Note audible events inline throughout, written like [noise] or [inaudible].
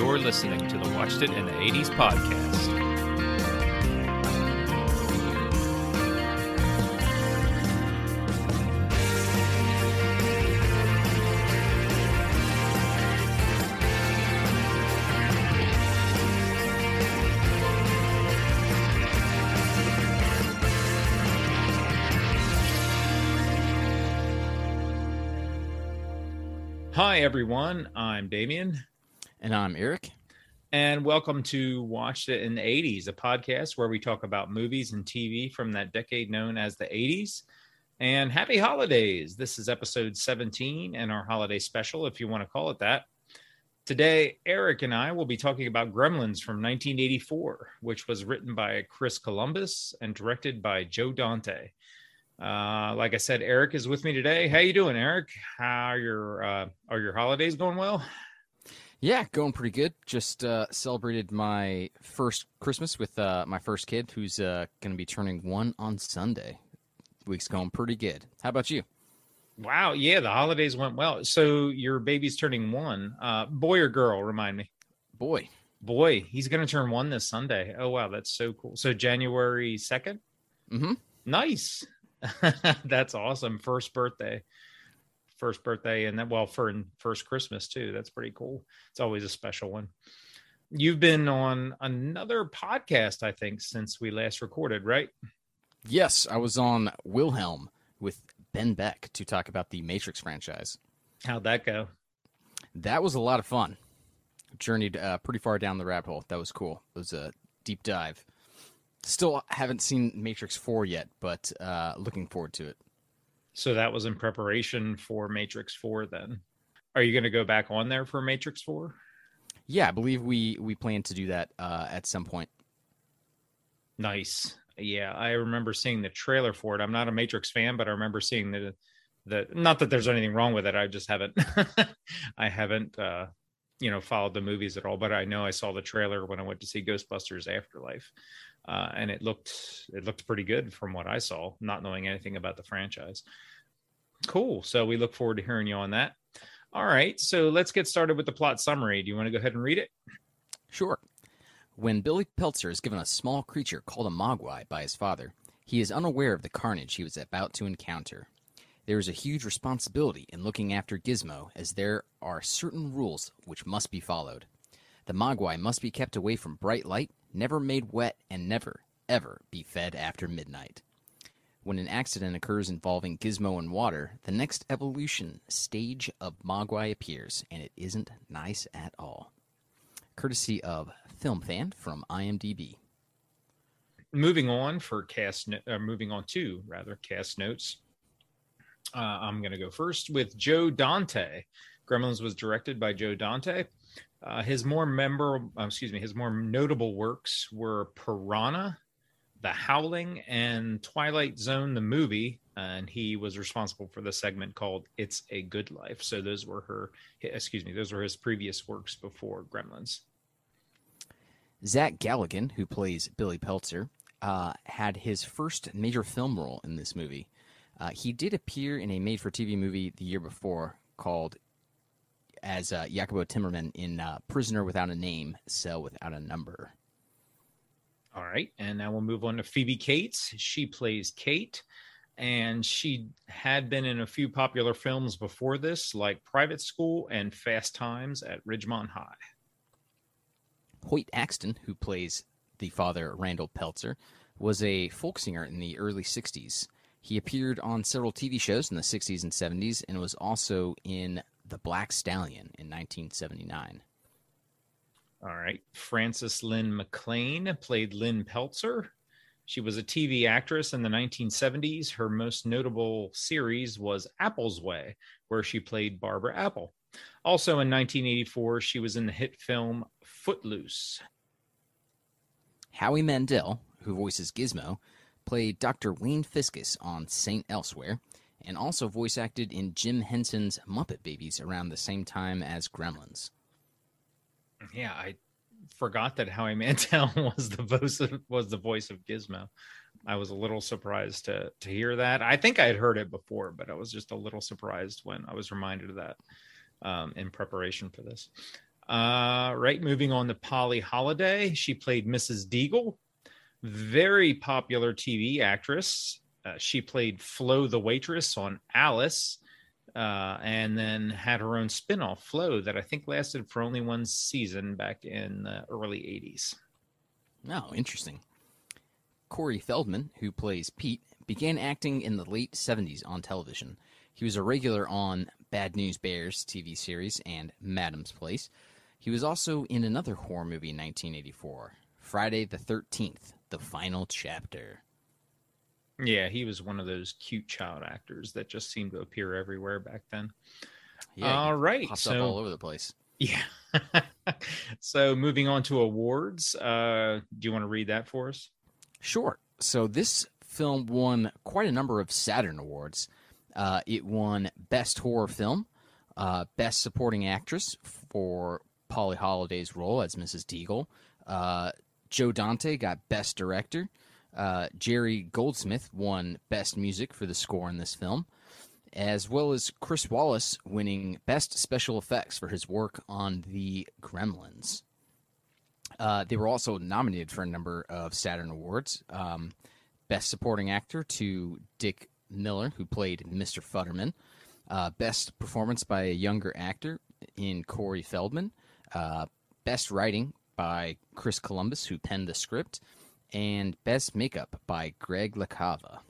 You're listening to the Watched It in the 80s podcast. Hi, everyone. I'm Damien. And I'm Eric. And welcome to Watched It in the 80s, a podcast where we talk about movies and TV from that decade known as the 80s. And happy holidays. This is episode 17 and our holiday special, if you want to call it that. Today, Eric and I will be talking about Gremlins from 1984, which was written by Chris Columbus and directed by Joe Dante. Uh, like I said, Eric is with me today. How are you doing, Eric? How are your uh, are your holidays going well? Yeah, going pretty good. Just uh, celebrated my first Christmas with uh, my first kid, who's uh, going to be turning one on Sunday. Week's going pretty good. How about you? Wow, yeah, the holidays went well. So your baby's turning one. Uh, boy or girl? Remind me. Boy. Boy, he's going to turn one this Sunday. Oh wow, that's so cool. So January 2nd Mm-hmm. Nice. [laughs] That's awesome. First birthday. First birthday and that well for first Christmas too. That's pretty cool. It's always a special one. You've been on another podcast, I think, since we last recorded, right? Yes, I was on Wilhelm with Ben Beck to talk about the Matrix franchise. How'd that go? That was a lot of fun. Journeyed uh, pretty far down the rabbit hole. That was cool. It was a deep dive. Still haven't seen Matrix 4 yet, but uh, looking forward to it. So that was in preparation for Matrix 4 then. Are you going to go back on there for Matrix 4? Yeah, I believe we we plan to do that uh, at some point. Nice. Yeah, I remember seeing the trailer for it. I'm not a Matrix fan, but I remember seeing the the not that there's anything wrong with it. I just haven't [laughs] I haven't uh you know followed the movies at all, but I know I saw the trailer when I went to see Ghostbusters Afterlife uh, and it looked it looked pretty good from what I saw, not knowing anything about the franchise. Cool. So we look forward to hearing you on that. All right, so let's get started with the plot summary. Do you want to go ahead and read it? Sure. When Billy Peltzer is given a small creature called a Mogwai by his father, he is unaware of the carnage he was about to encounter. There is a huge responsibility in looking after Gizmo, as there are certain rules which must be followed. The Mogwai must be kept away from bright light never made wet, and never, ever be fed after midnight. When an accident occurs involving Gizmo and water, the next evolution stage of Mogwai appears, and it isn't nice at all. Courtesy of FilmFan from IMDb. Moving on for cast, uh, moving on to rather cast notes. Uh, I'm going to go first with Joe Dante. Gremlins was directed by Joe Dante. Uh, his more memorable, uh, excuse me, his more notable works were Piranha, The Howling, and Twilight Zone, the movie. And he was responsible for the segment called "It's a Good Life." So those were her, excuse me, those were his previous works before Gremlins. Zach Galligan, who plays Billy Peltzer, uh, had his first major film role in this movie. Uh, he did appear in a made-for-TV movie the year before called as uh, Jacobo Timerman in uh, Prisoner Without a Name, Cell Without a Number. All right, and now we'll move on to Phoebe Cates. She plays Kate, and she had been in a few popular films before this, like Private School and Fast Times at Ridgemont High. Hoyt Axton, who plays the father Randall Peltzer, was a folk singer in the early 60s. He appeared on several TV shows in the 60s and 70s and was also in the Black Stallion in 1979. All right. Frances Lynn McLean played Lynn Peltzer. She was a TV actress in the 1970s. Her most notable series was Apple's Way, where she played Barbara Apple. Also in 1984, she was in the hit film Footloose. Howie Mandel, who voices Gizmo, played Dr. Wayne Fiscus on St. Elsewhere, and also voice acted in Jim Henson's Muppet Babies around the same time as Gremlins. Yeah, I forgot that Howie Mandel [laughs] was the voice of, was the voice of Gizmo. I was a little surprised to to hear that. I think I had heard it before, but I was just a little surprised when I was reminded of that um, in preparation for this. Uh, right, moving on to Polly Holliday. She played Mrs. Deagle, very popular TV actress. Uh, she played Flo the waitress on Alice, uh, and then had her own spin-off Flo that I think lasted for only one season back in the early 80s. Oh, interesting. Corey Feldman, who plays Pete, began acting in the late 70s on television. He was a regular on Bad News Bears TV series and Madame's Place. He was also in another horror movie in 1984, Friday the 13th, The Final Chapter. Yeah, he was one of those cute child actors that just seemed to appear everywhere back then. Yeah, all right, pops so up all over the place. yeah. [laughs] so moving on to awards, uh, do you want to read that for us? Sure. So this film won quite a number of Saturn awards. Uh, it won Best Horror Film, uh, Best Supporting Actress for Polly Holliday's role as Mrs. Deagle. Uh, Joe Dante got Best Director. Uh, Jerry Goldsmith won Best Music for the score in this film, as well as Chris Walas winning Best Special Effects for his work on the Gremlins. Uh, they were also nominated for a number of Saturn Awards. Um, Best Supporting Actor to Dick Miller, who played Mr. Futterman. Uh, best Performance by a Younger Actor in Corey Feldman. Uh, best Writing by Chris Columbus, who penned the script. And Best Makeup by Greg LaCava.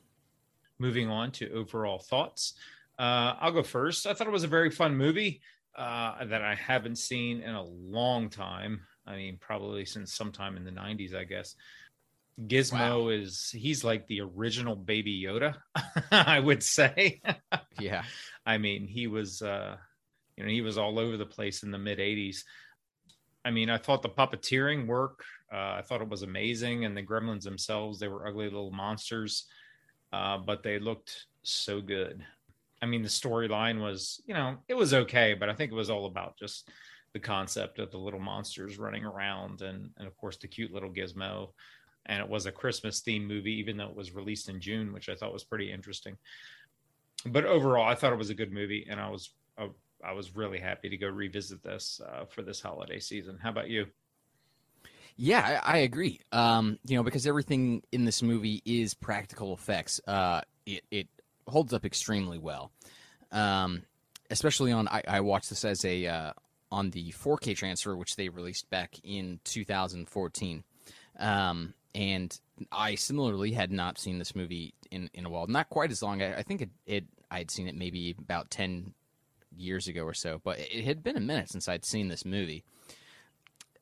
moving on to overall thoughts. Uh, I'll go first. I thought it was a very fun movie uh, that I haven't seen in a long time. I mean, probably since sometime in the 90s, I guess. Gizmo Wow. is, he's like the original baby Yoda, [laughs] I would say. [laughs] Yeah. I mean, he was, uh, you know, he was all over the place in the mid 80s. I mean, I thought the puppeteering work, uh, I thought it was amazing. And the gremlins themselves, they were ugly little monsters, uh, but they looked so good. I mean, the storyline was, you know, it was okay, but I think it was all about just the concept of the little monsters running around and, and of course, the cute little gizmo. And it was a Christmas themed movie, even though it was released in June, which I thought was pretty interesting. But overall, I thought it was a good movie, and I was I, I was really happy to go revisit this uh, for this holiday season. How about you? Yeah, I, I agree. Um, you know, because everything in this movie is practical effects. Uh, it it holds up extremely well. Um, especially on I, I watched this as a uh, on the 4K transfer, which they released back in 2014. Um, and I similarly had not seen this movie in, in a while. Not quite as long. I, I think it, it I had seen it maybe about 10 years ago or so, but it, it had been a minute since I'd seen this movie.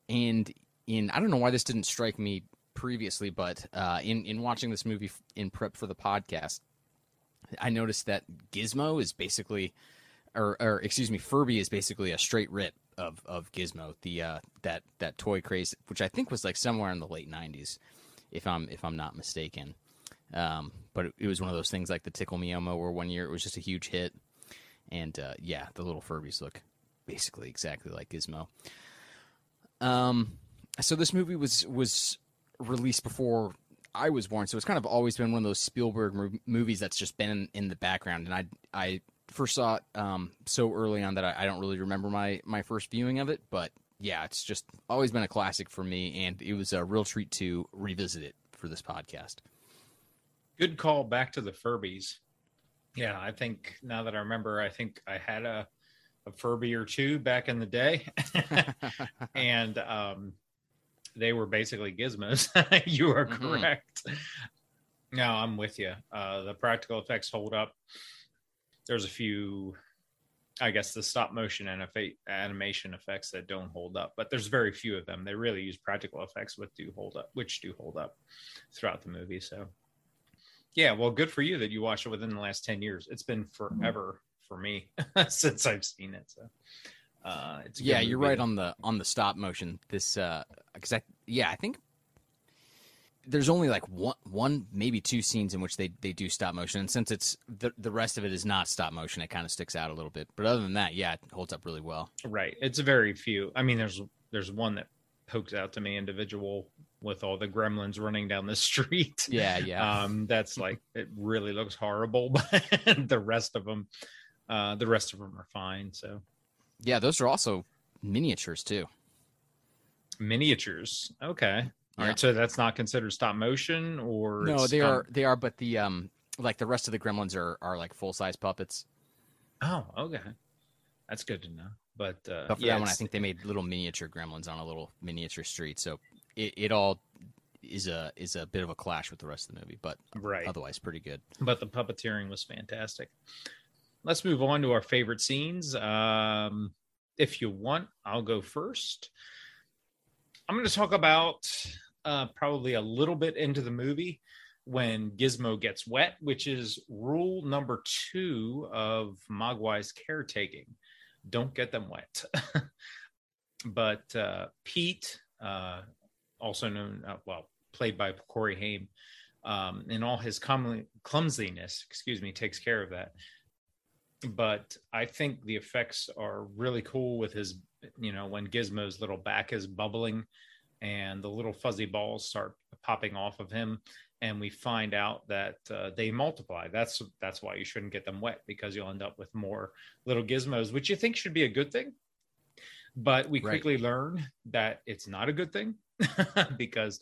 And in I don't know why this didn't strike me previously, but uh, in in watching this movie in prep for the podcast, I noticed that Gizmo is basically, or, or excuse me, Furby is basically a straight rip of of Gizmo, the uh, that that toy craze, which I think was like somewhere in the late '90s, if I'm if I'm not mistaken. Um, but it, it was one of those things like the Tickle Me Elmo, where one year it was just a huge hit, and uh, yeah, the little Furbies look basically exactly like Gizmo. Um, so this movie was was released before I was born, so it's kind of always been one of those Spielberg mo- movies that's just been in, in the background. And I I first saw it um, so early on that I, I don't really remember my my first viewing of it, but yeah, it's just always been a classic for me, and it was a real treat to revisit it for this podcast. Good call back to the Furbies. Yeah, I think now that I remember, I think I had a, a Furby or two back in the day, [laughs] and um, they were basically gizmos. [laughs] you are Mhm. correct. No, I'm with you. Uh, the practical effects hold up. There's a few, I guess, the stop motion and animation effects that don't hold up, but there's very few of them. They really use practical effects, which do hold up, which do hold up throughout the movie. So, yeah, well, good for you that you watched it within the last ten years. It's been forever for me [laughs] since I've seen it. So, uh, it's a good yeah, you're right on the on the stop motion. This because I yeah I think there's only like one one maybe two scenes in which they they do stop motion, and since it's the the rest of it is not stop motion, it kind of sticks out a little bit. But other than that, yeah, it holds up really well. Right. It's very few. I mean, there's there's one that pokes out to me individual with all the gremlins running down the [laughs] street. Yeah, yeah. Um, that's like it really looks horrible, [laughs] but the rest of them, uh, the rest of them are fine. So Yeah, those are also miniatures too. Miniatures. Okay. All Yeah. right. So that's not considered stop motion or No, they are they are, but the um like the rest of the gremlins are are like full size puppets. Oh, okay. That's good to know. But uh, But for yeah, that one, I think they made little miniature gremlins on a little miniature street. So it, it all is a is a bit of a clash with the rest of the movie, but right. otherwise pretty good. but the puppeteering was fantastic. Let's move on to our favorite scenes. Um, if you want, I'll go first. I'm going to talk about uh, probably a little bit into the movie when Gizmo gets wet, which is rule number two of Mogwai's caretaking don't get them wet. [laughs] but uh, Pete, uh, also known, uh, well, played by Corey Haim, um, in all his clum- clumsiness, excuse me, takes care of that. But I think the effects are really cool with his, you know, when Gizmo's little back is bubbling and the little fuzzy balls start popping off of him. And we find out that uh, they multiply. That's that's why you shouldn't get them wet because you'll end up with more little gizmos, which you think should be a good thing. But we Right. quickly learn that it's not a good thing [laughs] because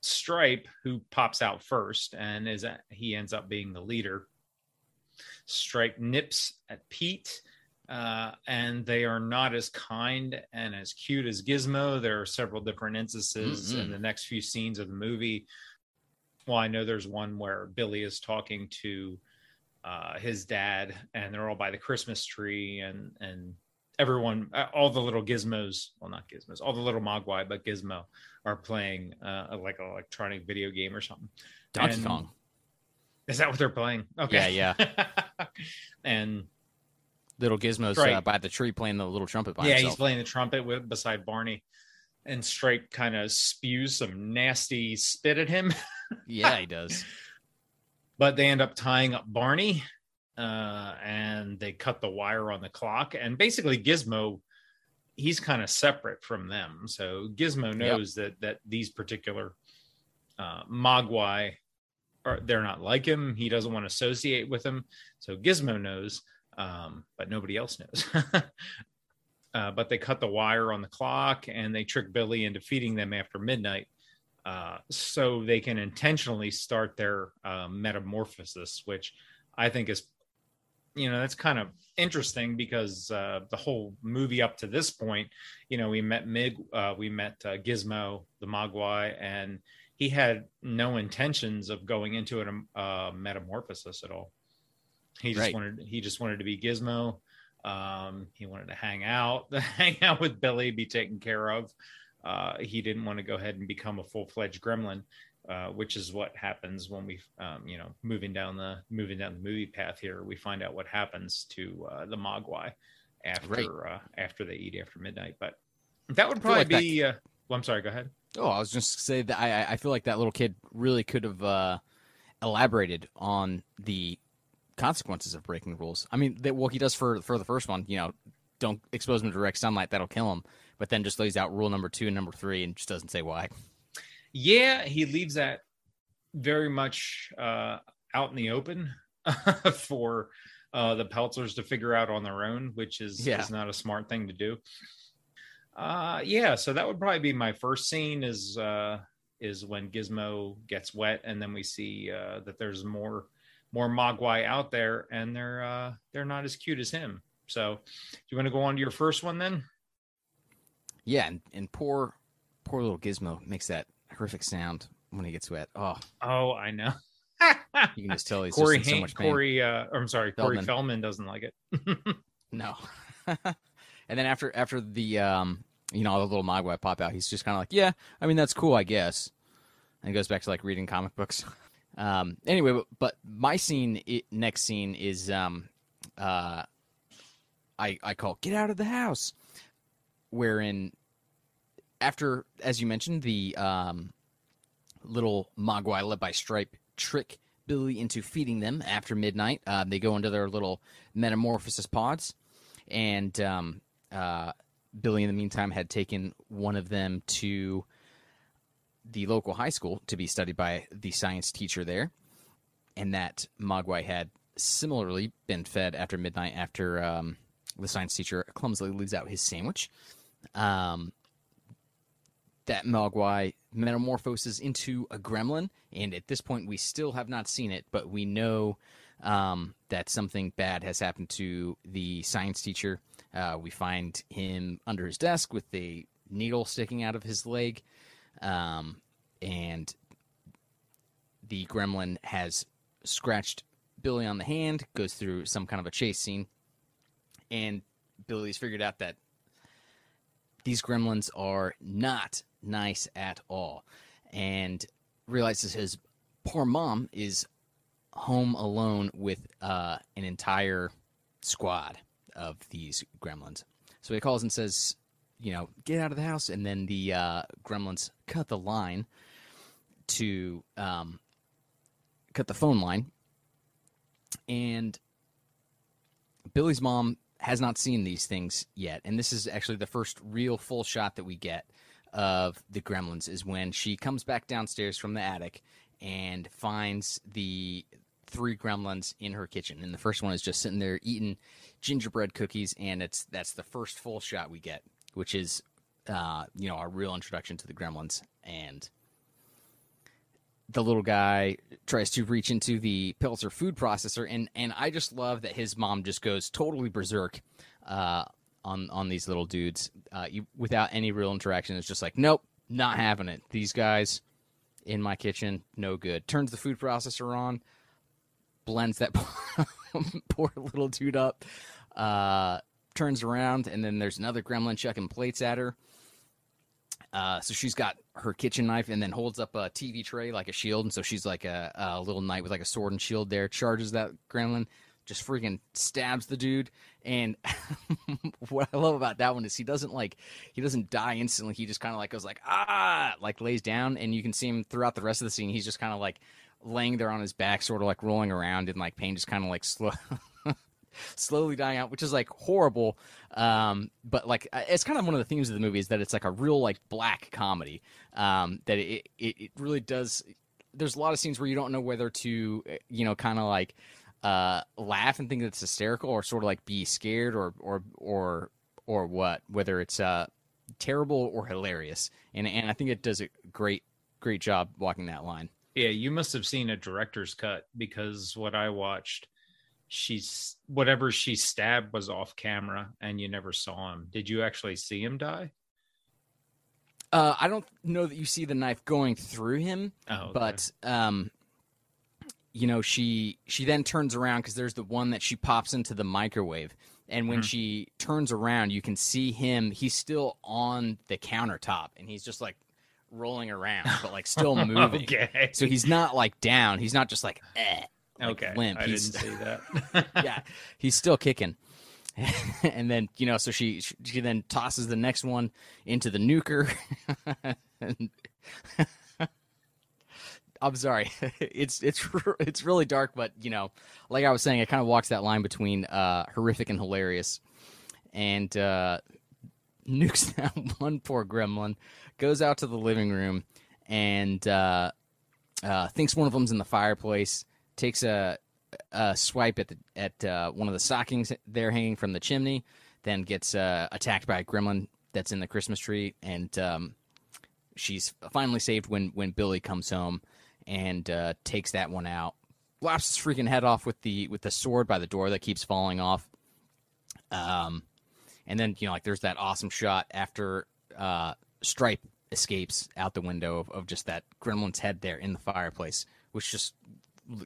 Stripe, who pops out first and is he ends up being the leader. Stripe nips at Pete, uh, and they are not as kind and as cute as Gizmo. There are several different instances in Mm-mm. the next few scenes of the movie. Well, I know there's one where Billy is talking to uh, his dad, and they're all by the Christmas tree, and and everyone, uh, all the little gizmos, well, not gizmos, all the little Mogwai, but Gizmo are playing uh, like an electronic video game or something. Donkey Kong. Is that what they're playing? Okay. Yeah, yeah. [laughs] and Little Gizmo's Right. uh, by the tree playing the little trumpet by yeah, himself. he's playing the trumpet with beside Barney. And Stripe kind of spews some nasty spit at him, [laughs] yeah, he does. but they end up tying up Barney, uh, and they cut the wire on the clock. And basically, Gizmo, he's kind of separate from them. So Gizmo knows that that these particular uh, Mogwai are they're not like him. He doesn't want to associate with them. So Gizmo knows, um, but nobody else knows. [laughs] uh, but they cut the wire on the clock and they trick Billy into feeding them after midnight. Uh, so they can intentionally start their uh, metamorphosis, which I think is, you know, that's kind of interesting because uh, the whole movie up to this point, you know, we met Mig, uh, we met uh, Gizmo, the Mogwai, and he had no intentions of going into a uh, metamorphosis at all. He just Right. wanted he just wanted to be Gizmo. Um, he wanted to hang out, [laughs] hang out with Billy, be taken care of. Uh, he didn't want to go ahead and become a full fledged gremlin, uh, which is what happens when we, um, you know, moving down the moving down the movie path here. We find out what happens to uh, the Mogwai after Right. uh, after they eat after midnight. But that would probably like that- be. Uh, well, I'm sorry. Go ahead. Oh, I was just say that I I- I feel like that little kid really could have uh, elaborated on the consequences of breaking rules. I mean, that, well, he does for for the first one. You know, don't expose him to direct sunlight; that'll kill him. But then just lays out rule number two and number three, and just doesn't say why. Yeah, he leaves that very much uh, out in the open [laughs] for uh, the Peltzers to figure out on their own, which is, Yeah. is not a smart thing to do. Uh, yeah, so that would probably be my first scene is uh, is when Gizmo gets wet, and then we see uh, that there's more more Mogwai out there, and they're uh, they're not as cute as him. So, do you want to go on to your first one then? Yeah, and, and poor poor little Gizmo makes that horrific sound when he gets wet. Oh, Oh, I know. [laughs] you can just tell he's Corey, just so much pain. Corey, uh, I'm sorry, Corey Feldman. Feldman doesn't like it. [laughs] No. [laughs] and then after after the um you know all the little Mogwai pop out, he's just kind of like, yeah, I mean that's cool, I guess. And he goes back to like reading comic books. Um, anyway, but, but my scene, i next scene is um, uh, I I call get out of the house, wherein after as you mentioned the um, little Mogwai led by Stripe trick Billy into feeding them after midnight. Uh, they go into their little metamorphosis pods, and um, uh, Billy in the meantime had taken one of them to the local high school to be studied by the science teacher there, and that Mogwai had similarly been fed after midnight after um, the science teacher clumsily leaves out his sandwich. Um, that Mogwai metamorphoses into a gremlin, and at this point, we still have not seen it, but we know um, that something bad has happened to the science teacher. Uh, we find him under his desk with a needle sticking out of his leg, um, and the gremlin has scratched Billy on the hand, goes through some kind of a chase scene, and Billy's figured out that these gremlins are not nice at all, and realizes his poor mom is home alone with uh, an entire squad of these gremlins. So he calls and says, you know, get out of the house. And then the uh, gremlins cut the line to um, cut the phone line. And Billy's mom has not seen these things yet. And this is actually the first real full shot that we get of the gremlins is when she comes back downstairs from the attic and finds the three gremlins in her kitchen. And the first one is just sitting there eating gingerbread cookies, and it's that's the first full shot we get, which is uh, you know our real introduction to the gremlins. And the little guy tries to reach into the Peltzer food processor, and and I just love that his mom just goes totally berserk. Uh, on on these little dudes uh, you, without any real interaction. It's just like, nope, not having it. These guys in my kitchen, no good. Turns the food processor on, blends that [laughs] poor little dude up, uh, turns around, and then there's another gremlin chucking plates at her. Uh, so she's got her kitchen knife and then holds up a TV tray like a shield. And so she's like a, a little knight with like a sword and shield there, charges that gremlin, just freaking stabs the dude. And [laughs] what I love about that one is he doesn't like, he doesn't die instantly. He just kind of like goes like, ah, like lays down. And you can see him throughout the rest of the scene. He's just kind of like laying there on his back, sort of like rolling around in like pain, just kind of like [laughs] slow. Slowly dying out, which is like horrible. Um, but like it's kind of one of the themes of the movie is that it's like a real like black comedy. Um, that it, it it really does. There's a lot of scenes where you don't know whether to you know kind of like uh, laugh and think it's hysterical, or sort of like be scared, or or or or what. Whether it's uh, terrible or hilarious, and and I think it does a great great job walking that line. Yeah, you must have seen a director's cut because what I watched, she's whatever she stabbed was off camera and you never saw him. Did you actually see him die? Uh, I don't know that you see the knife going through him, Oh, okay. but um, you know she she then turns around because there's the one that she pops into the microwave, and when Mhm. she turns around, you can see him. He's still on the countertop, and he's just like rolling around, but like still [laughs] moving. okay. So he's not like down. He's not just like eh, like okay. limp. I He's- didn't see that. [laughs] yeah, he's still kicking. [laughs] and then you know, so she she then tosses the next one into the nuker. and [laughs] I'm sorry, it's it's it's really dark, but you know, like I was saying, it kind of walks that line between uh, horrific and hilarious. And uh, nukes that one poor gremlin, goes out to the living room, and uh, uh, thinks one of them's in the fireplace. Takes a a swipe at the at uh, one of the stockings there hanging from the chimney, then gets uh, attacked by a gremlin that's in the Christmas tree, and um, she's finally saved when when Billy comes home and uh, takes that one out, blasts his freaking head off with the with the sword by the door that keeps falling off. Um, and then you know like there's that awesome shot after uh, Stripe escapes out the window of, of just that gremlin's head there in the fireplace, which just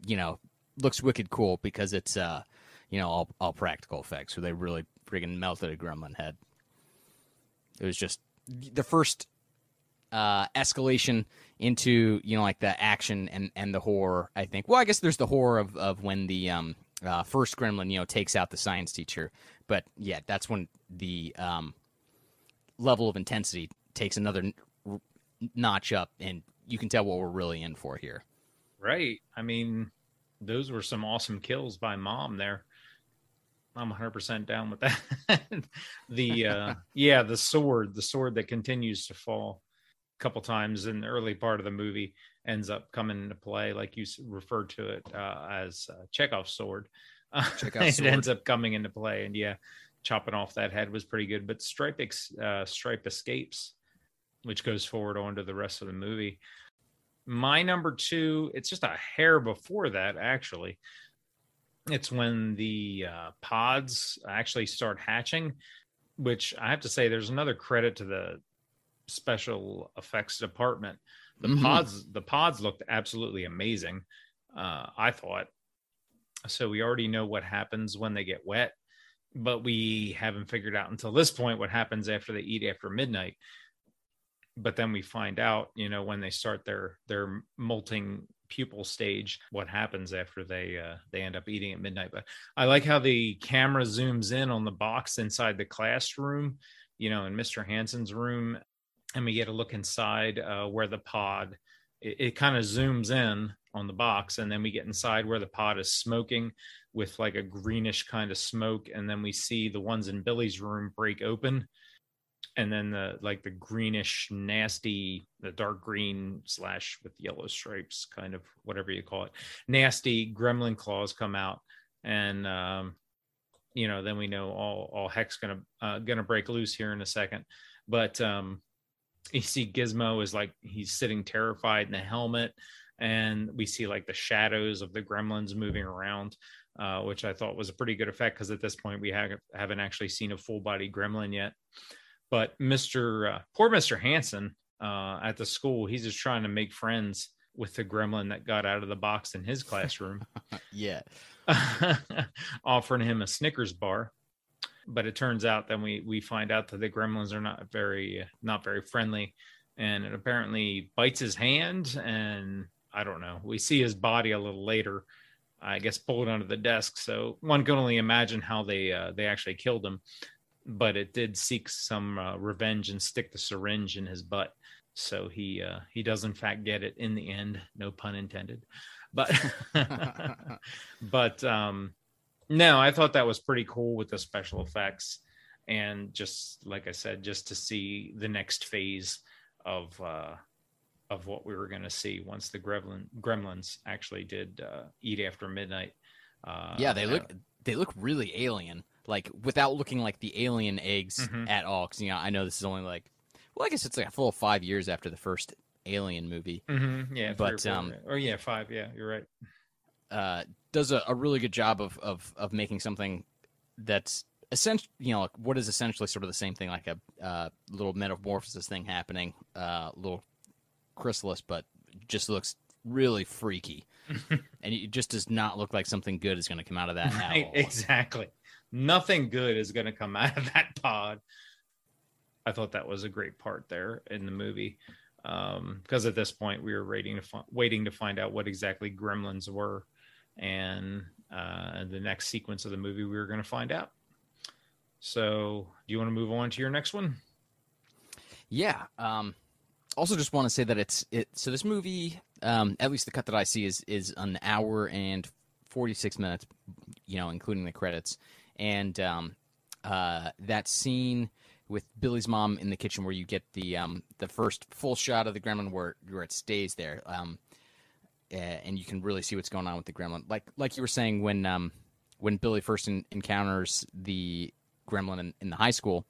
you know looks wicked cool because it's uh you know all all practical effects. So they really friggin' melted a gremlin head. It was just the first uh, escalation into you know like the action and and the horror. I think. Well, I guess there's the horror of of when the um uh, first gremlin you know takes out the science teacher, but yeah, that's when the um level of intensity takes another notch up, and you can tell what we're really in for here. Right. I mean, those were some awesome kills by mom there. I'm 100% down with that. [laughs] the uh [laughs] yeah, the sword, the sword that continues to fall a couple times in the early part of the movie ends up coming into play like you referred to it uh, as uh, Chekhov's sword. [laughs] Chekhov's it ends up coming into play and yeah, chopping off that head was pretty good. But Stripe uh, Stripe escapes, which goes forward onto the rest of the movie. My number two, it's just a hair before that actually. It's when the uh, pods actually start hatching, which I have to say, there's another credit to the special effects department. The mm-hmm. pods, the pods looked absolutely amazing. Uh, I thought. So we already know what happens when they get wet, but we haven't figured out until this point what happens after they eat after midnight. But then we find out, you know, when they start their their molting pupil stage, what happens after they uh, they end up eating at midnight. But I like how the camera zooms in on the box inside the classroom, you know, in Mr. Hanson's room, and we get a look inside uh, where the pod it, it kind of zooms in on the box and then we get inside where the pod is smoking with like a greenish kind of smoke and then we see the ones in billy's room break open and then the like the greenish nasty the dark green slash with yellow stripes kind of whatever you call it nasty gremlin claws come out and um you know then we know all all heck's gonna uh, gonna break loose here in a second but um you see Gizmo is like he's sitting terrified in the helmet, and we see like the shadows of the gremlins moving around, uh, which I thought was a pretty good effect because at this point we have, haven't actually seen a full body gremlin yet. But Mr. Uh, poor Mr. Hanson uh, at the school, he's just trying to make friends with the gremlin that got out of the box in his classroom. [laughs] yeah. [laughs] offering him a Snickers bar but it turns out then we we find out that the gremlins are not very not very friendly and it apparently bites his hand and i don't know we see his body a little later i guess pulled under the desk so one can only imagine how they uh, they actually killed him but it did seek some uh, revenge and stick the syringe in his butt. So he uh, he does in fact get it in the end no pun intended. But [laughs] but um no, I thought that was pretty cool with the special effects, and just like I said, just to see the next phase of uh, of what we were going to see once the gremlin gremlins actually did uh, eat after midnight. Uh, yeah, they look they look really alien, like without looking like the alien eggs mm-hmm. at all. Because you know, I know this is only like, well, I guess it's like a full five years after the first Alien movie. Mm-hmm. Yeah, but um, or yeah, five. Yeah, you're right. Uh, does a, a, really good job of, of of making something that's essentially you know what is essentially sort of the same thing like a uh, little metamorphosis thing happening, uh, little chrysalis, but just looks really freaky, [laughs] and it just does not look like something good is going to come out of that. Right, exactly, nothing good is going to come [laughs] out of that pod. I thought that was a great part there in the movie because um, at this point we were waiting to fi- waiting to find out what exactly gremlins were and uh, the next sequence of the movie we were going to find out. So, do you want to move on to your next one? Yeah. Um, also, just want to say that it's it. So this movie, um, at least the cut that I see, is is an hour and forty six minutes. You know, including the credits, and um, uh, that scene with Billy's mom in the kitchen where you get the um, the first full shot of the gremlin where where it stays there. Um, and you can really see what's going on with the gremlin. Like like you were saying when um, when Billy first in, encounters the gremlin in, in, the high school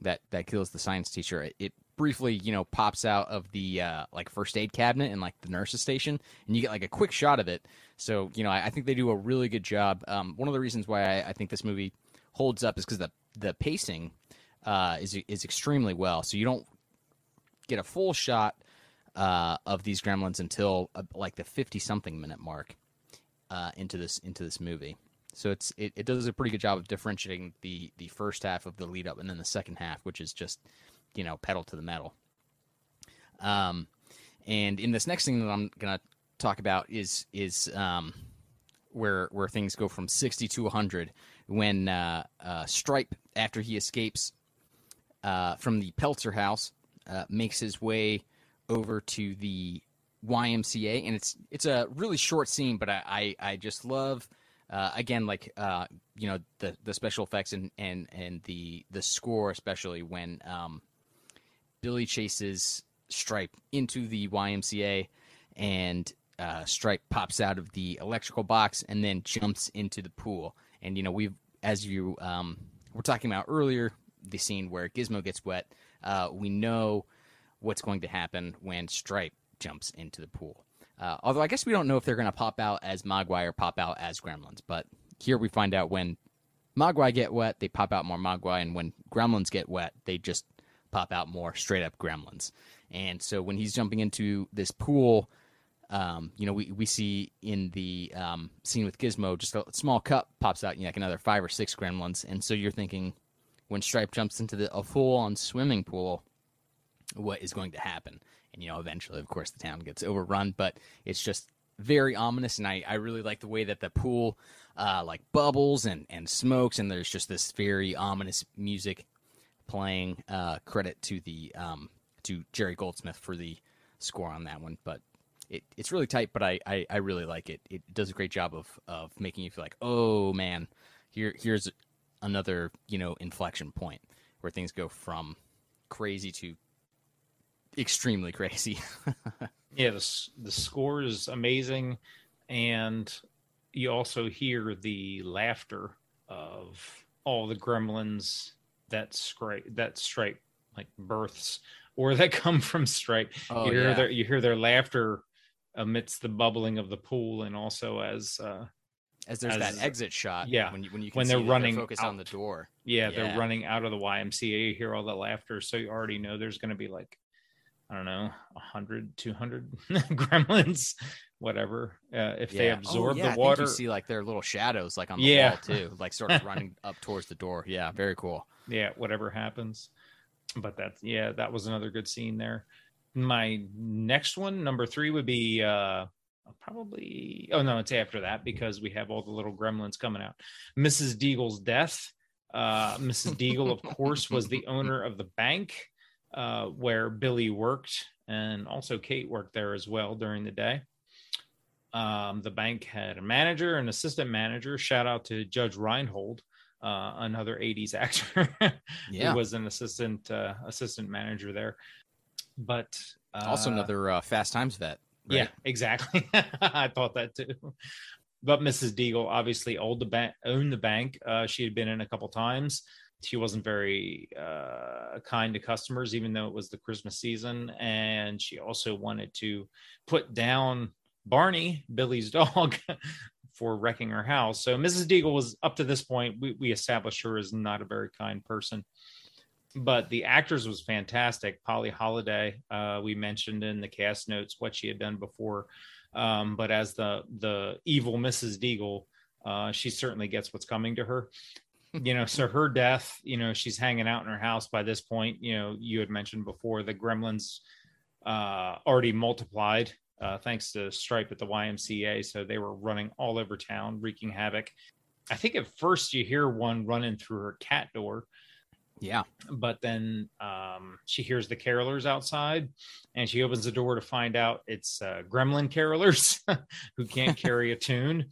that that kills the science teacher, it, it briefly you know pops out of the uh, like first aid cabinet in like the nurse's station, and you get like a quick shot of it. So you know I, I think they do a really good job. Um, one of the reasons why I, I think this movie holds up is because the the pacing uh, is is extremely well. So you don't get a full shot uh, of these gremlins until uh, like the 50 something minute mark uh, into this into this movie. So it's it, it does a pretty good job of differentiating the the first half of the lead up and then the second half, which is just you know pedal to the metal. Um, and in this next thing that I'm gonna talk about is is um, where where things go from 60 to 100 when uh, uh, Stripe after he escapes uh, from the Peltzer house uh, makes his way over to the YMCA, and it's it's a really short scene, but I I, I just love uh, again like uh, you know the the special effects and and and the the score especially when um, Billy chases Stripe into the YMCA, and uh, Stripe pops out of the electrical box and then jumps into the pool, and you know we've as you um, we're talking about earlier the scene where Gizmo gets wet. Uh, we know what's going to happen when Stripe jumps into the pool. Uh, although I guess we don't know if they're going to pop out as Mogwai or pop out as Gremlins. But here we find out when Mogwai get wet, they pop out more Mogwai, and when Gremlins get wet, they just pop out more straight up Gremlins. And so when he's jumping into this pool, um, you know, we, we see in the um, scene with Gizmo, just a small cup pops out, you know, like another five or six Gremlins. And so you're thinking, when Stripe jumps into the, a full on swimming pool, what is going to happen? And, you know, eventually, of course, the town gets overrun, but it's just very ominous. And I, I really like the way that the pool, uh, like bubbles and, and smokes, and there's just this very ominous music playing. Uh, credit to the, um, to Jerry Goldsmith for the score on that one. But it, it's really tight, but I, I, I really like it. It does a great job of, of making you feel like, oh man, here here's another you know inflection point where things go from crazy to extremely crazy. [laughs] yeah, the the score is amazing, and you also hear the laughter of all the gremlins that stripe that stripe like births or that [laughs] come from stripe. Oh, you hear yeah. their you hear their laughter amidst the bubbling of the pool, and also as uh, As there's As- that exit shot, yeah, when you when you can when they're running focused on the door. yeah, Yeah. they're running out of the YMCA. You hear all the laughter, so you already know there's going to be like I don't know, 100, 200 [laughs] gremlins, whatever. Uh, if they Yeah. Oh, absorb yeah, I the water, you see like their little shadows like on the Yeah. wall too, like sort of running [laughs] up towards the door. Yeah, very cool. yeah, whatever happens. But that's yeah, that was another good scene there. My next one, number three, would be uh probably oh no, it's after that because we have all the little gremlins coming out. Mrs. Deagle's death. Uh Mrs. Deagle, of course, was the [laughs] owner of the bank uh where Billy worked, and also Kate worked there as well during the day. Um, the bank had a manager, an assistant manager. Shout out to Judge Reinhold, uh, another 80s [laughs] actor Yeah. who was an assistant uh, assistant manager there. But uh, also another uh, Fast Times vet. right? yeah, exactly. [laughs] I thought that too. But Mrs. Deagle obviously owned the bank. Owned the bank. Uh, she had been in a couple times. She wasn't very uh, kind to customers, even though it was the Christmas season, and she also wanted to put down Barney, Billy's [laughs] dog, for wrecking her house. So Mrs. Deagle was up to this point. We, we established her as not a very kind person but the actors was fantastic. Polly Holliday, uh, we mentioned in the cast notes what she had done before, um, but as the the evil Mrs. Deagle, uh, she certainly gets what's coming to her. You know, so her death, you know, she's hanging out in her house by this point. You know, you had mentioned before the gremlins uh, already multiplied uh, thanks to Stripe at the YMCA. So they were running all over town, wreaking havoc. I think at first you hear one running through her cat door Yeah. but then um, she hears the carolers outside and she opens the door to find out it's uh, gremlin carolers [laughs] who can't [laughs] carry a tune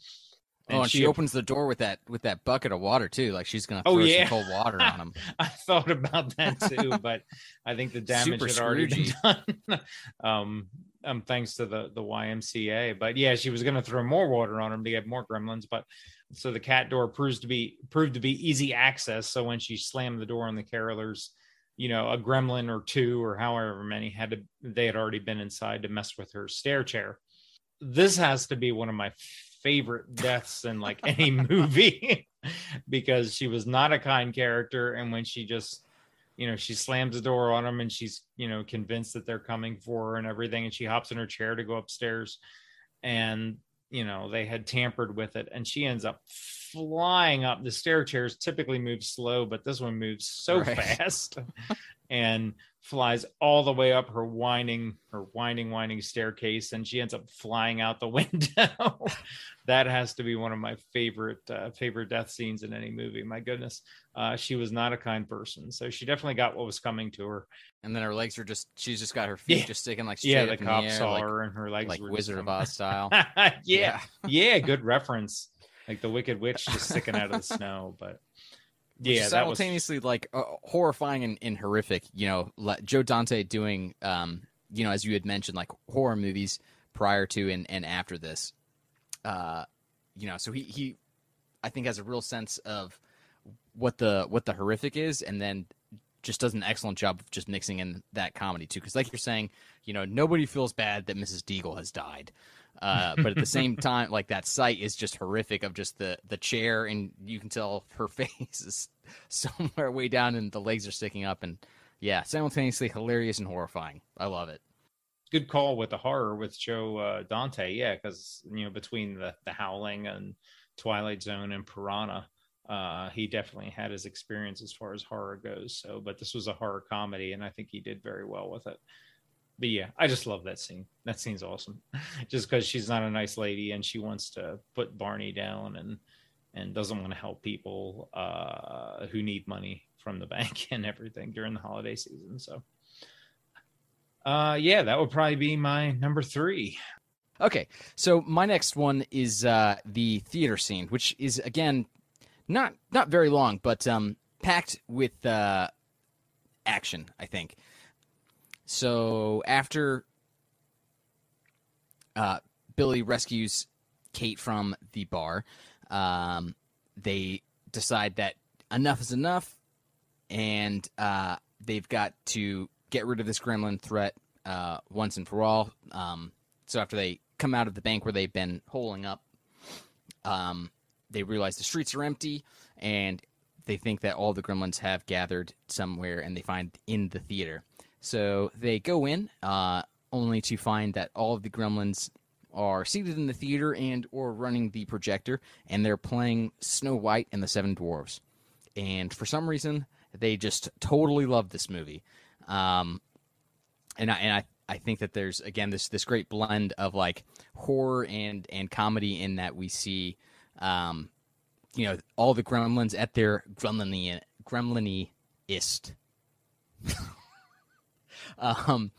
Oh, and she, opens the door with that with that bucket of water too, like she's gonna Oh, throw yeah. some cold water on him. [laughs] i thought about that too but i think the damage Super had already been done. [laughs] Um, um thanks to the the ymca but yeah she was going to throw more water on him to get more gremlins but so the cat door proves to be proved to be easy access. So when she slammed the door on the carolers you know a gremlin or two or however many had to they had already been inside to mess with her stair chair. This has to be one of my favorite deaths in like [laughs] any movie [laughs] because she was not a kind character and when she just you know she slams the door on them and she's you know convinced that they're coming for her and everything and she hops in her chair to go upstairs and you know they had tampered with it and she ends up flying up the stair chairs typically move slow but this one moves so Right. fast [laughs] and flies all the way up her winding her winding winding staircase and she ends up flying out the [laughs] window that has to be one of my favorite uh, favorite death scenes in any movie my goodness uh, she was not a kind person so she definitely got what was coming to her And then her legs are just she's just got her feet Yeah. just sticking like yeah the in cop the air, saw like, her and her legs like Wizard of Oz style. [laughs] yeah yeah good reference like the wicked witch just sticking out of the [laughs] snow but yeah that was simultaneously like uh, horrifying and, and horrific. You know, like Joe Dante doing, um, you know, as you had mentioned, like horror movies prior to and, and after this. Uh, you know, so he he, I think has a real sense of what the what the horrific is, and then just does an excellent job of just mixing in that comedy too. Because like you're saying, you know, nobody feels bad that Mrs. Deagle has died. Uh, but at the same time, like that sight is just horrific of just the the chair, and you can tell her [laughs] face is somewhere way down, and the legs are sticking up, and yeah, simultaneously hilarious and horrifying. I love it. Good call with the horror with Joe uh, Dante, yeah, because you know between the the Howling and Twilight Zone and Piranha, uh, he definitely had his experience as far as horror goes. So, but this was a horror comedy, and I think he did very well with it. But yeah, I just love that scene. That scene's awesome. [laughs] just because she's not a nice lady and she wants to put Barney down and and doesn't want to help people uh, who need money from the [laughs] bank and everything during the holiday season. So, uh, yeah, that would probably be my number three. Okay, so my next one is uh, the theater scene, which is again not not very long, but um, packed with uh, action. I think. So after uh, Billy rescues Kate from the bar, um, they decide that enough is enough, and uh, they've got to get rid of this gremlin threat uh, once and for all. Um, so after they come out of the bank where they've been holing up, um, they realize the streets are empty, and they think that all the gremlins have gathered somewhere, and they find in the theater. So they go in, uh, only to find that all of the gremlins are seated in the theater and or running the projector, and they're playing Snow White and the Seven Dwarfs. And for some reason, they just totally love this movie. Um, and I, and I I think that there's again this this great blend of like horror and and comedy in that we see um, you know all the gremlins at their gremliny gremliniest. [laughs] [laughs] um,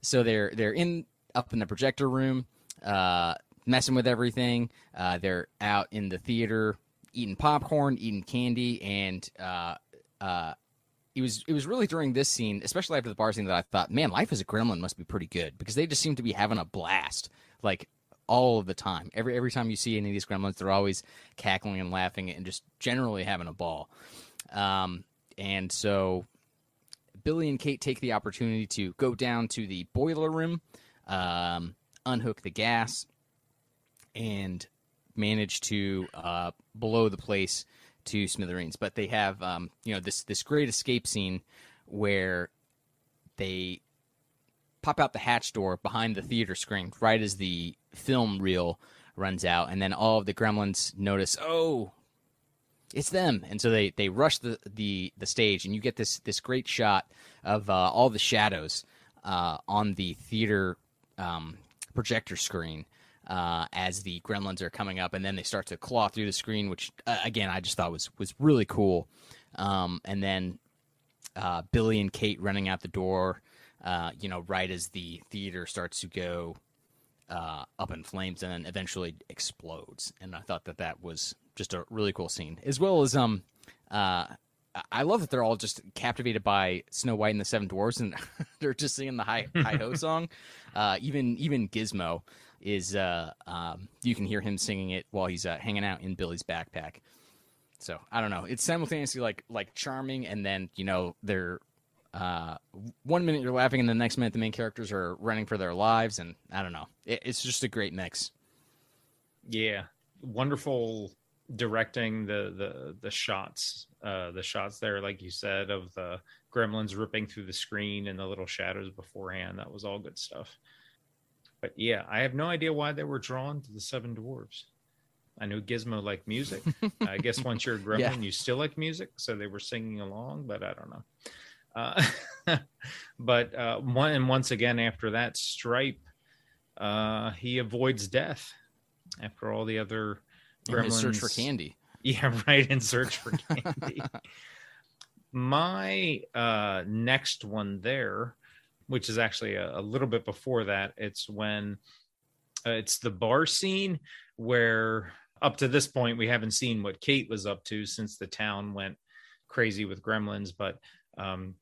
so they're they're in up in the projector room, uh, messing with everything. Uh, they're out in the theater eating popcorn, eating candy, and uh, uh, it was it was really during this scene, especially after the bar scene, that I thought, man, life as a gremlin must be pretty good because they just seem to be having a blast. Like all of the time. Every every time you see any of these gremlins, they're always cackling and laughing and just generally having a ball. Um, and so Billy and Kate take the opportunity to go down to the boiler room, um, unhook the gas, and manage to uh, blow the place to smithereens. But they have um, you know this this great escape scene where they pop out the hatch door behind the theater screen right as the film reel runs out, and then all of the gremlins notice, oh, it's them, and so they they rush the the the stage, and you get this this great shot of uh, all the shadows uh, on the theater um, projector screen. Uh, as the gremlins are coming up, and then they start to claw through the screen, which uh, again I just thought was was really cool. Um, and then uh, Billy and Kate running out the door, uh, you know, right as the theater starts to go up in flames and then eventually explodes. And I thought that that was just a really cool scene, as well as um, uh, I love that they're all just captivated by Snow White and the Seven Dwarfs, and [laughs] they're just singing the Hi Hi Ho [laughs] song. Uh, even even Gizmo is uh, um, you can hear him singing it while he's uh, hanging out in Billy's backpack. So I don't know. It's simultaneously like like charming, and then you know they're uh, one minute you're laughing, and the next minute the main characters are running for their lives, and I don't know. It, it's just a great mix. Yeah, wonderful directing the the the shots, uh, the shots there, like you said, of the gremlins ripping through the screen and the little shadows beforehand. That was all good stuff. But yeah, I have no idea why they were drawn to the Seven Dwarves. I knew Gizmo liked music. I [laughs] guess once you're a gremlin, yeah. you still like music, so they were singing along. But I don't know. Uh, [laughs] but uh, one and once again after that stripe, uh, he avoids death after all the other gremlins. In search for candy. Yeah, [laughs] right. In search for candy. My uh, next one there, which is actually a, a, little bit before that, it's when uh, it's the bar scene where up to this point we haven't seen what Kate was up to since the town went crazy with gremlins, but um,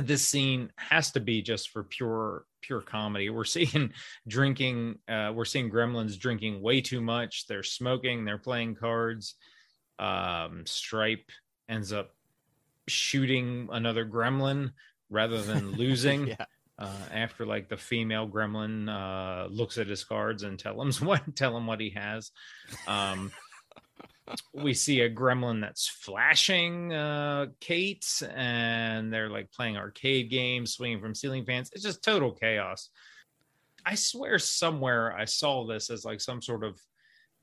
this scene has to be just for pure pure comedy we're seeing drinking uh, we're seeing gremlins drinking way too much they're smoking they're playing cards um, stripe ends up shooting another gremlin rather than [laughs] losing. yeah. Uh, after like the female gremlin uh, looks at his cards and tell him [laughs] what tell him what he has. Um, we see a gremlin that's flashing uh, Kate, and they're like playing arcade games, swinging from ceiling fans. It's just total chaos. I swear somewhere I saw this as like some sort of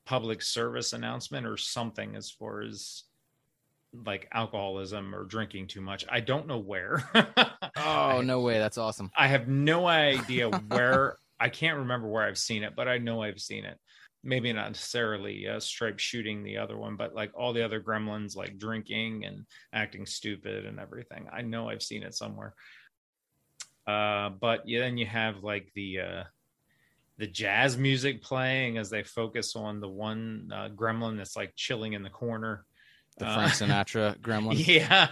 public service announcement or something as far as like alcoholism or drinking too much. I don't know where. [laughs] Oh no way! That's awesome. I have no idea [laughs] where. I can't remember where I've seen it, but I know I've seen it. Maybe not necessarily uh, Stripe shooting the other one, but like all the other gremlins, like drinking and acting stupid and everything. I know I've seen it somewhere. Uh, but yeah, then you have like the uh, the jazz music playing as they focus on the one uh, gremlin that's like chilling in the corner. The Uh, Frank Sinatra [laughs] gremlin. Yeah.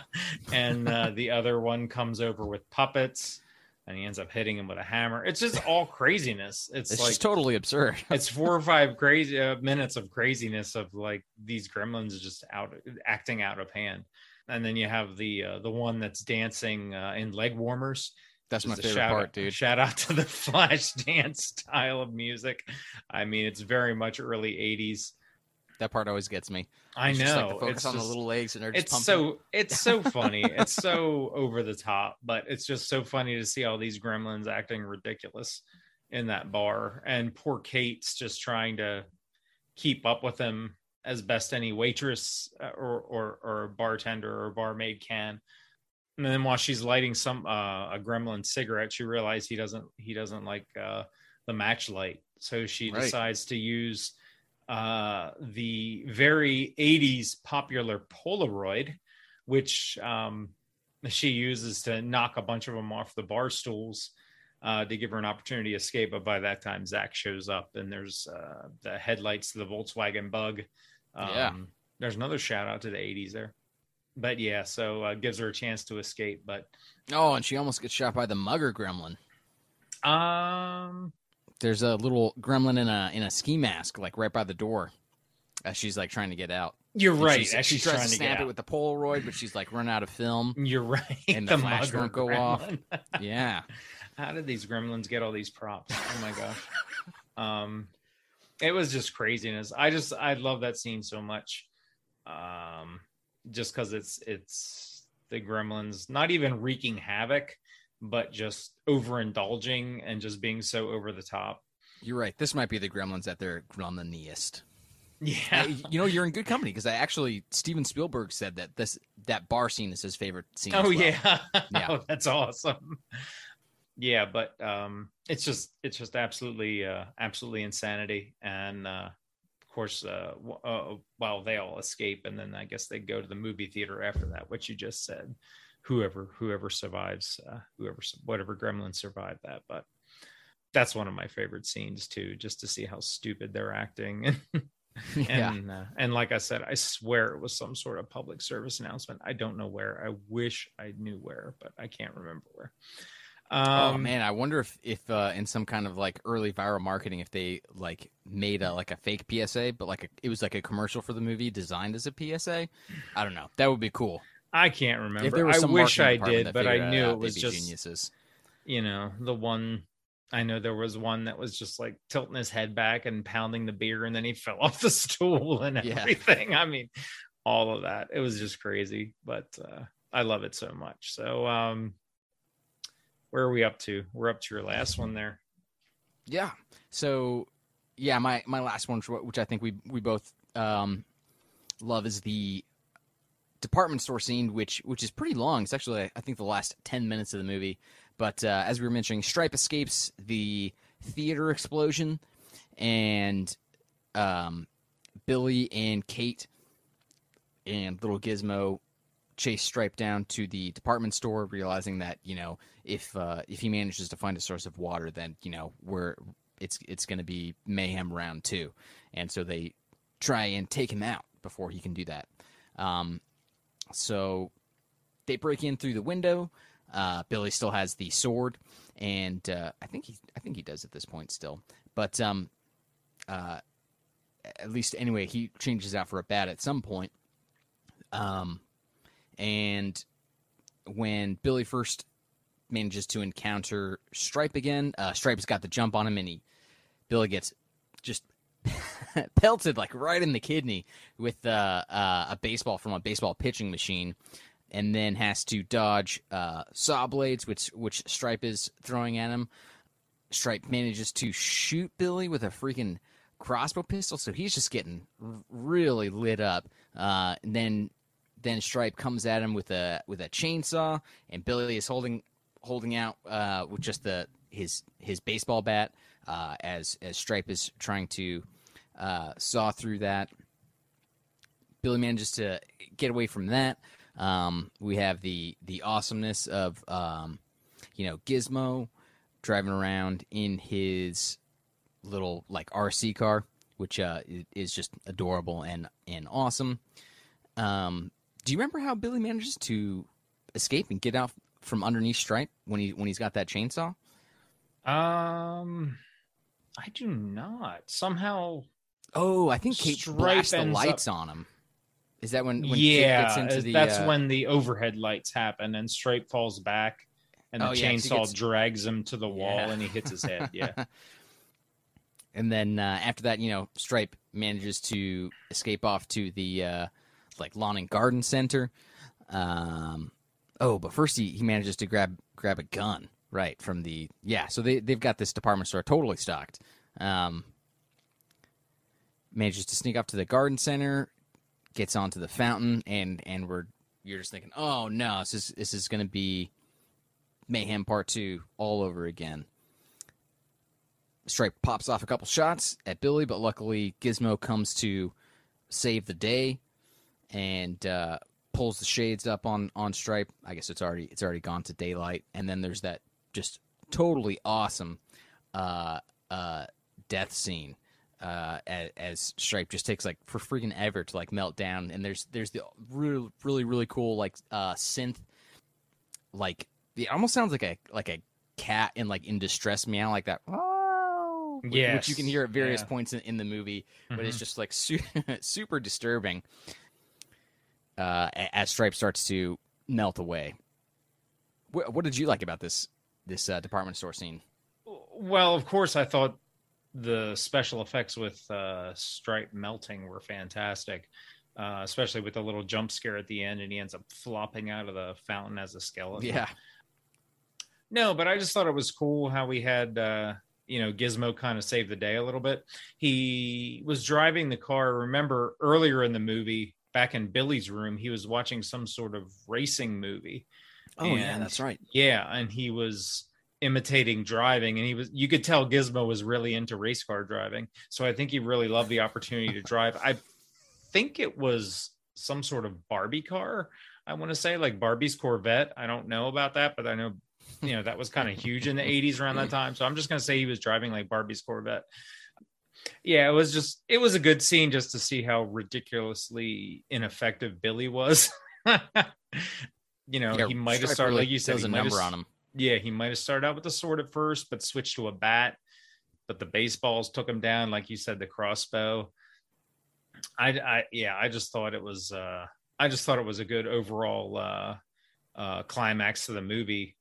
And uh, the other one comes over with puppets and he ends up hitting him with a hammer. It's just all craziness. It's, It's like just totally absurd. [laughs] it's four or five crazy uh, minutes of craziness of like these gremlins just out acting out of hand. And then you have the uh, the one that's dancing uh, in leg warmers. That's my favorite shout part, dude. Shout out to the [laughs] Flashdance style of music. I mean, it's very much early 80s. That part always gets me. I It's know. just like focus it's on just- the little legs and they're just it's pumping. so it's so funny it's so [laughs] over the top but it's just so funny to see all these gremlins acting ridiculous in that bar and poor kate's just trying to keep up with them as best any waitress uh, or or, or bartender or barmaid can and then while she's lighting some uh, a gremlin cigarette she realizes he doesn't he doesn't like uh, the match light so she Right. decides to use uh, the very 80s popular Polaroid, which um, she uses to knock a bunch of them off the bar stools uh, to give her an opportunity to escape. But by that time, Zach shows up and there's uh, the headlights to the Volkswagen Bug. Um, Yeah. There's another shout out to the 80s there. But yeah, so uh, gives her a chance to escape. But Oh, and she almost gets shot by the mugger gremlin. um, There's a little gremlin in a in a ski mask, like right by the door, as she's like trying to get out. you're And right. she's- as she she's tries trying to snap get it out. with the Polaroid, but she's like run out of film. You're right. And [laughs] the flash won't go off. [laughs] Yeah, How did these gremlins get all these props? Oh my gosh. um it was just craziness. I just I love that scene so much. Um just cuz it's it's the gremlins not even wreaking havoc but just overindulging and just being so over the top. you're right. This might be the gremlins at their gremliniest. Yeah. You know, you're in good company because I actually Steven Spielberg said that this that bar scene is his favorite scene. Oh well. yeah. Yeah. [laughs] oh, that's awesome. Yeah, but um it's just it's just absolutely uh absolutely insanity and uh of course uh, w- uh well they all escape and then I guess they go to the movie theater after that what you just said whoever whoever survives uh whoever whatever gremlin survived that but that's one of my favorite scenes too just to see how stupid they're acting [laughs] yeah. and uh, and like I said, I swear it was some sort of public service announcement. I don't know where. I wish I knew where, but I can't remember where. Um, oh man, I wonder if if uh, in some kind of like early viral marketing, if they like made a like a fake PSA, but like a, it was like a commercial for the movie designed as a PSA. I don't know. That would be cool. I can't remember. If there was I wish I did, but I knew it was just geniuses. you know the one. I know there was one that was just like tilting his head back and pounding the beer, and then he [laughs] fell off the stool and Yeah. everything. I mean, all of that. It was just crazy, but uh, I love it so much. So, um, where are we up to? We're up to your last one there. Yeah. So, yeah, my my last one, which I think we we both um, love, is the department store scene, which which is pretty long. It's actually I think the last ten minutes of the movie. But uh, as we were mentioning, Stripe escapes the theater explosion, and um, Billy and Kate and little Gizmo chase Stripe down to the department store, realizing that you know if uh, if he manages to find a source of water, then you know we're it's it's going to be mayhem round two, and so they try and take him out before he can do that. Um, so they break in through the window. Uh, Billy still has the sword, and uh, I think he I think he does at this point still, but um, uh, at least anyway he changes out for a bat at some point. Um, and when Billy first manages to encounter Stripe again, uh, Stripe's got the jump on him, and he Billy gets just [laughs] pelted like right in the kidney with uh, uh, a baseball from a baseball pitching machine, and then has to dodge uh, saw blades, which which Stripe is throwing at him. Stripe manages to shoot Billy with a freaking crossbow pistol, so he's just getting really lit up. Uh, and then then Stripe comes at him with a with a chainsaw, and Billy is holding holding out uh, with just the his his baseball bat uh, as as Stripe is trying to uh, saw through that. Billy manages to get away from that. Um, we have the the awesomeness of um, you know Gizmo driving around in his little like RC car, which uh, is just adorable and and awesome. Um, do you remember how Billy manages to escape and get out from underneath Stripe when he when he's got that chainsaw? Um, I do not. Somehow, Oh, I think Kate Stripe blasts the lights on him. Is that when, when Kate yeah, gets into the? that's uh, when the overhead lights happen and Stripe falls back, and the Oh, yeah, chainsaw gets- drags him to the wall, Yeah. and he hits his head. [laughs] Yeah, And then uh, after that, you know, Stripe manages to escape off to the uh, like lawn and garden center. Um, oh, but first he, he manages to grab grab a gun right from the yeah. So they they've got this department store totally stocked. Um, manages to sneak off to the garden center, gets onto the fountain, and and we're you're just thinking, oh no, this is this is going to be mayhem part two all over again. Stripe pops off a couple shots at Billy, but luckily Gizmo comes to save the day and uh, pulls the shades up on on Stripe. I guess it's already it's already gone to daylight, and then there's that just totally awesome uh, uh, death scene uh, as, as Stripe just takes like for freaking ever to like melt down, and there's there's the really really really cool like uh, synth like it almost sounds like a like a cat in like in distress meow like that. Oh, which- which you can hear at various yeah. points in, in the movie, but it's Mhm. just like su- [laughs] super disturbing. Uh, as Stripe starts to melt away. What, what did you like about this this uh, department store scene? Well, of course, I thought the special effects with uh, Stripe melting were fantastic, uh, especially with the little jump scare at the end, and he ends up flopping out of the fountain as a skeleton. Yeah, No, but I just thought it was cool how we had uh you know Gizmo kind of save the day a little bit. He was driving the car. Remember earlier in the movie, back in Billy's room, he was watching some sort of racing movie. Oh yeah, that's right. Yeah, and he was imitating driving and he was you could tell Gizmo was really into race car driving. So I think he really loved the opportunity to drive. I think it was some sort of Barbie car. I want to say like Barbie's Corvette. I don't know about that, but I know you know that was kind of huge in the 80s around that time. So I'm just going to say he was driving like Barbie's Corvette. Yeah, it was just it was a good scene just to see how ridiculously ineffective Billy was. [laughs] you know, Yeah, he might have started like you said he a might have number on him. Yeah, he might have started out with a sword at first, but switched to a bat. But the baseballs took him down, like you said, the crossbow. I, I yeah, I just thought it was, uh, I just thought it was a good overall uh, uh, climax to the movie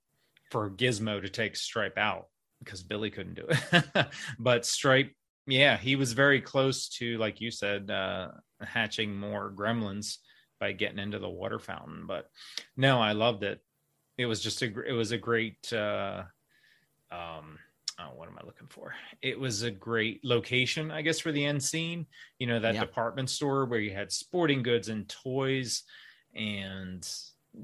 for Gizmo to take Stripe out because Billy couldn't do it. [laughs] but Stripe, yeah, he was very close to, like you said, uh, hatching more gremlins by getting into the water fountain. But no, I loved it it was just a it was a great uh um oh, what am i looking for it was a great location i guess for the end scene you know that Yeah. department store where you had sporting goods and toys and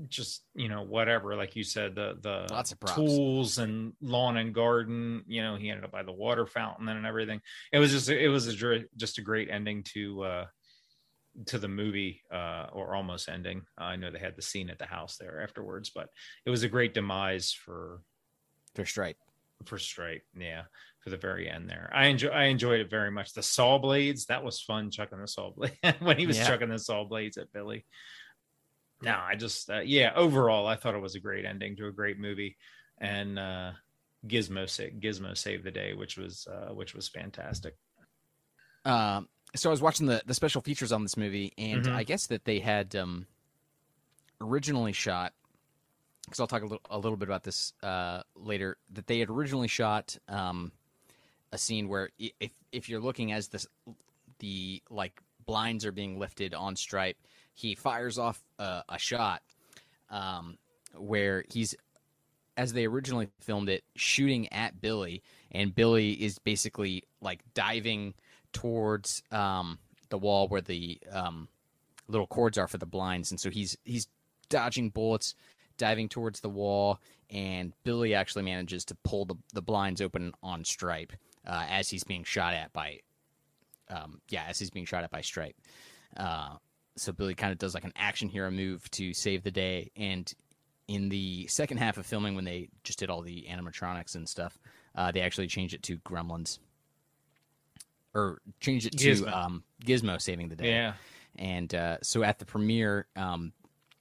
just you know whatever like you said the the Lots of props. tools and lawn and garden you know he ended up by the water fountain and everything it was just it was a, just a great ending to uh to the movie uh or almost ending. I know they had the scene at the house there afterwards but it was a great demise for for Stripe. for stripe yeah for the very end there. I enjoy i enjoyed it very much. The saw blades that was fun chucking the saw blade [laughs] when he was Yeah. chucking the saw blades at billy. No i just uh, yeah overall i thought it was a great ending to a great movie. And uh gizmo gizmo saved the day which was uh which was fantastic. Um, so I was watching the the special features on this movie, and Mhm. I guess that they had um, originally shot because I'll talk a little, a little bit about this uh, later. That they had originally shot um, a scene where if if you're looking as the the like blinds are being lifted on Stripe, he fires off a, a shot um, where he's as they originally filmed it shooting at Billy, and Billy is basically like diving towards um, the wall where the um, little cords are for the blinds, and so he's he's dodging bullets, diving towards the wall, and Billy actually manages to pull the, the blinds open on Stripe uh, as he's being shot at by, um, yeah, as he's being shot at by Stripe. Uh, so Billy kind of does like an action hero move to save the day, and in the second half of filming, when they just did all the animatronics and stuff, uh, they actually changed it to Gremlins, or changed it to Gizmo. Um, Gizmo saving the day. Yeah. And uh, so at the premiere, um,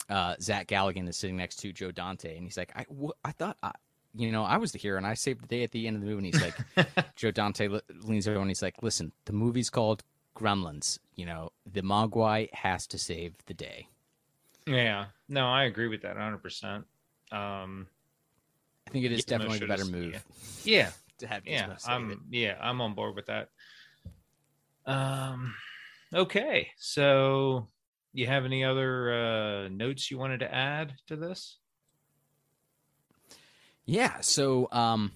uh, Zach Galligan is sitting next to Joe Dante, and he's like, "I, wh- I thought, I, you know, I was the hero, and I saved the day at the end of the movie." And he's like, [laughs] Joe Dante le- leans over and he's like, "Listen, the movie's called Gremlins. You know, the Mogwai has to save the day." Yeah. No, I agree with that 100%. Um, I think it is Gizmo definitely the should've- better move yeah. [laughs] to have Gizmo Yeah. save. I'm, yeah, I'm on board with that. Um, okay. So, you have any other uh, notes you wanted to add to this? Yeah. So, um,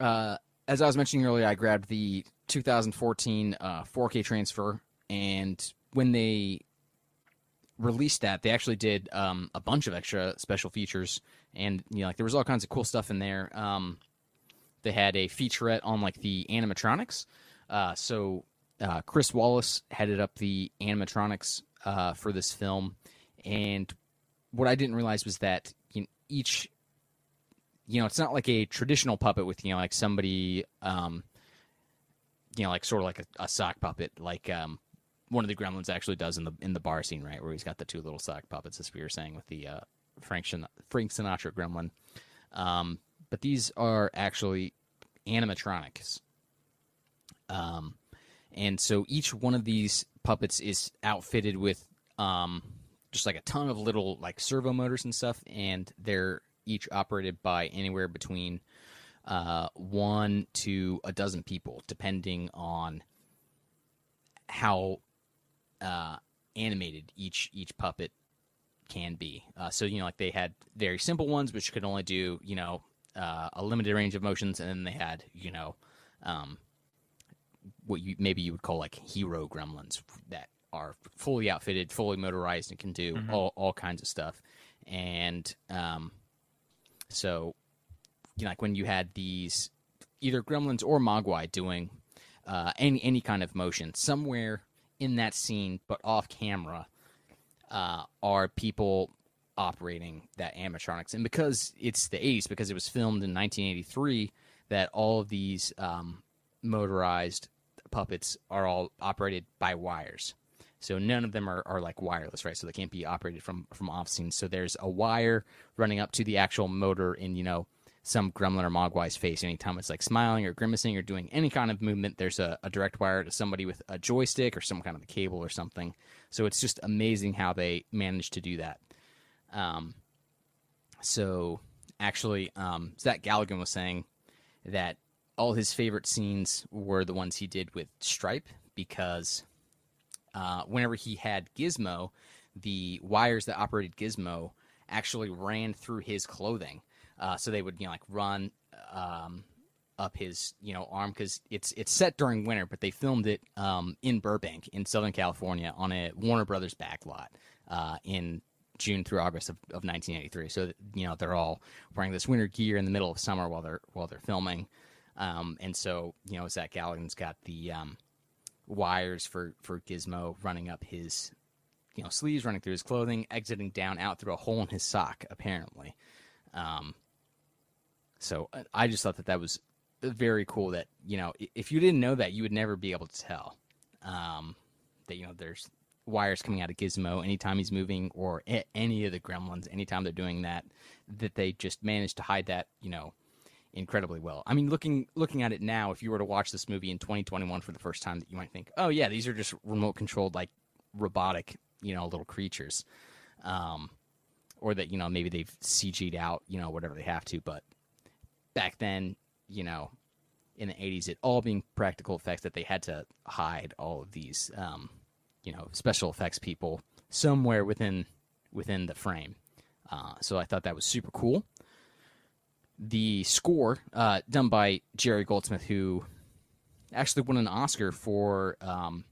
uh, as I was mentioning earlier, I grabbed the 2014 uh, 4K transfer, and when they released that, they actually did um, a bunch of extra special features, and you know, like there was all kinds of cool stuff in there. Um, they had a featurette on like the animatronics. Uh, so uh, Chris Walas headed up the animatronics uh, for this film, and what I didn't realize was that you know, each you know, it's not like a traditional puppet with, you know, like somebody, um, you know, like sort of like a, a sock puppet, like um, one of the Gremlins actually does in the in the bar scene, right, where he's got the two little sock puppets, as we were saying with the uh, Frank Sin- Frank Sinatra Gremlin. Um, but these are actually animatronics, um, and so each one of these puppets is outfitted with um, just like a ton of little like servo motors and stuff, and they're each operated by anywhere between uh, one to a dozen people, depending on how uh, animated each each puppet can be. Uh, so you know, like they had very simple ones, which could only do you know uh, a limited range of motions, and then they had you know um, what you maybe you would call like hero gremlins that are fully outfitted, fully motorized, and can do Mhm. all all kinds of stuff. And um, so, you know, like when you had these either gremlins or mogwai doing uh, any any kind of motion somewhere in that scene, but off camera, uh, are people operating that animatronics. And because it's the 80s, because it was filmed in 1983, that all of these um, motorized puppets are all operated by wires. So none of them are, are like wireless, right? So they can't be operated from from off scene. So there's a wire running up to the actual motor in, you know, some gremlin or mogwai's face. Anytime it's like smiling or grimacing or doing any kind of movement, there's a, a direct wire to somebody with a joystick or some kind of a cable or something. So it's just amazing how they managed to do that. Um, so actually, um, Zach Galligan was saying that all his favorite scenes were the ones he did with Stripe because uh, whenever he had Gizmo, the wires that operated Gizmo actually ran through his clothing. Uh, so they would, you know, like run um, up his, you know, arm because it's it's set during winter, but they filmed it um, in Burbank, in Southern California, on a Warner Brothers backlot uh, in June through August of, of 1983. So you know they're all wearing this winter gear in the middle of summer while they're while they're filming, um, and so you know Zach Galligan's got the um, wires for for Gizmo running up his you know sleeves, running through his clothing, exiting down out through a hole in his sock, apparently. Um, so uh, I just thought that that was very cool. That you know if you didn't know that, you would never be able to tell um, that you know there's wires coming out of Gizmo anytime he's moving, or any of the Gremlins anytime they're doing that. That they just managed to hide that you know incredibly well. I mean, looking looking at it now, if you were to watch this movie in 2021 for the first time, that you might think, oh yeah, these are just remote controlled like robotic, you know, little creatures. Um, or that you know maybe they've CG'd out, you know, whatever they have to. But back then, you know, in the '80s, it all being practical effects that they had to hide all of these, um, you know, special effects people somewhere within within the frame. Uh, so I thought that was super cool. The score uh, done by Jerry Goldsmith, who actually won an Oscar for um,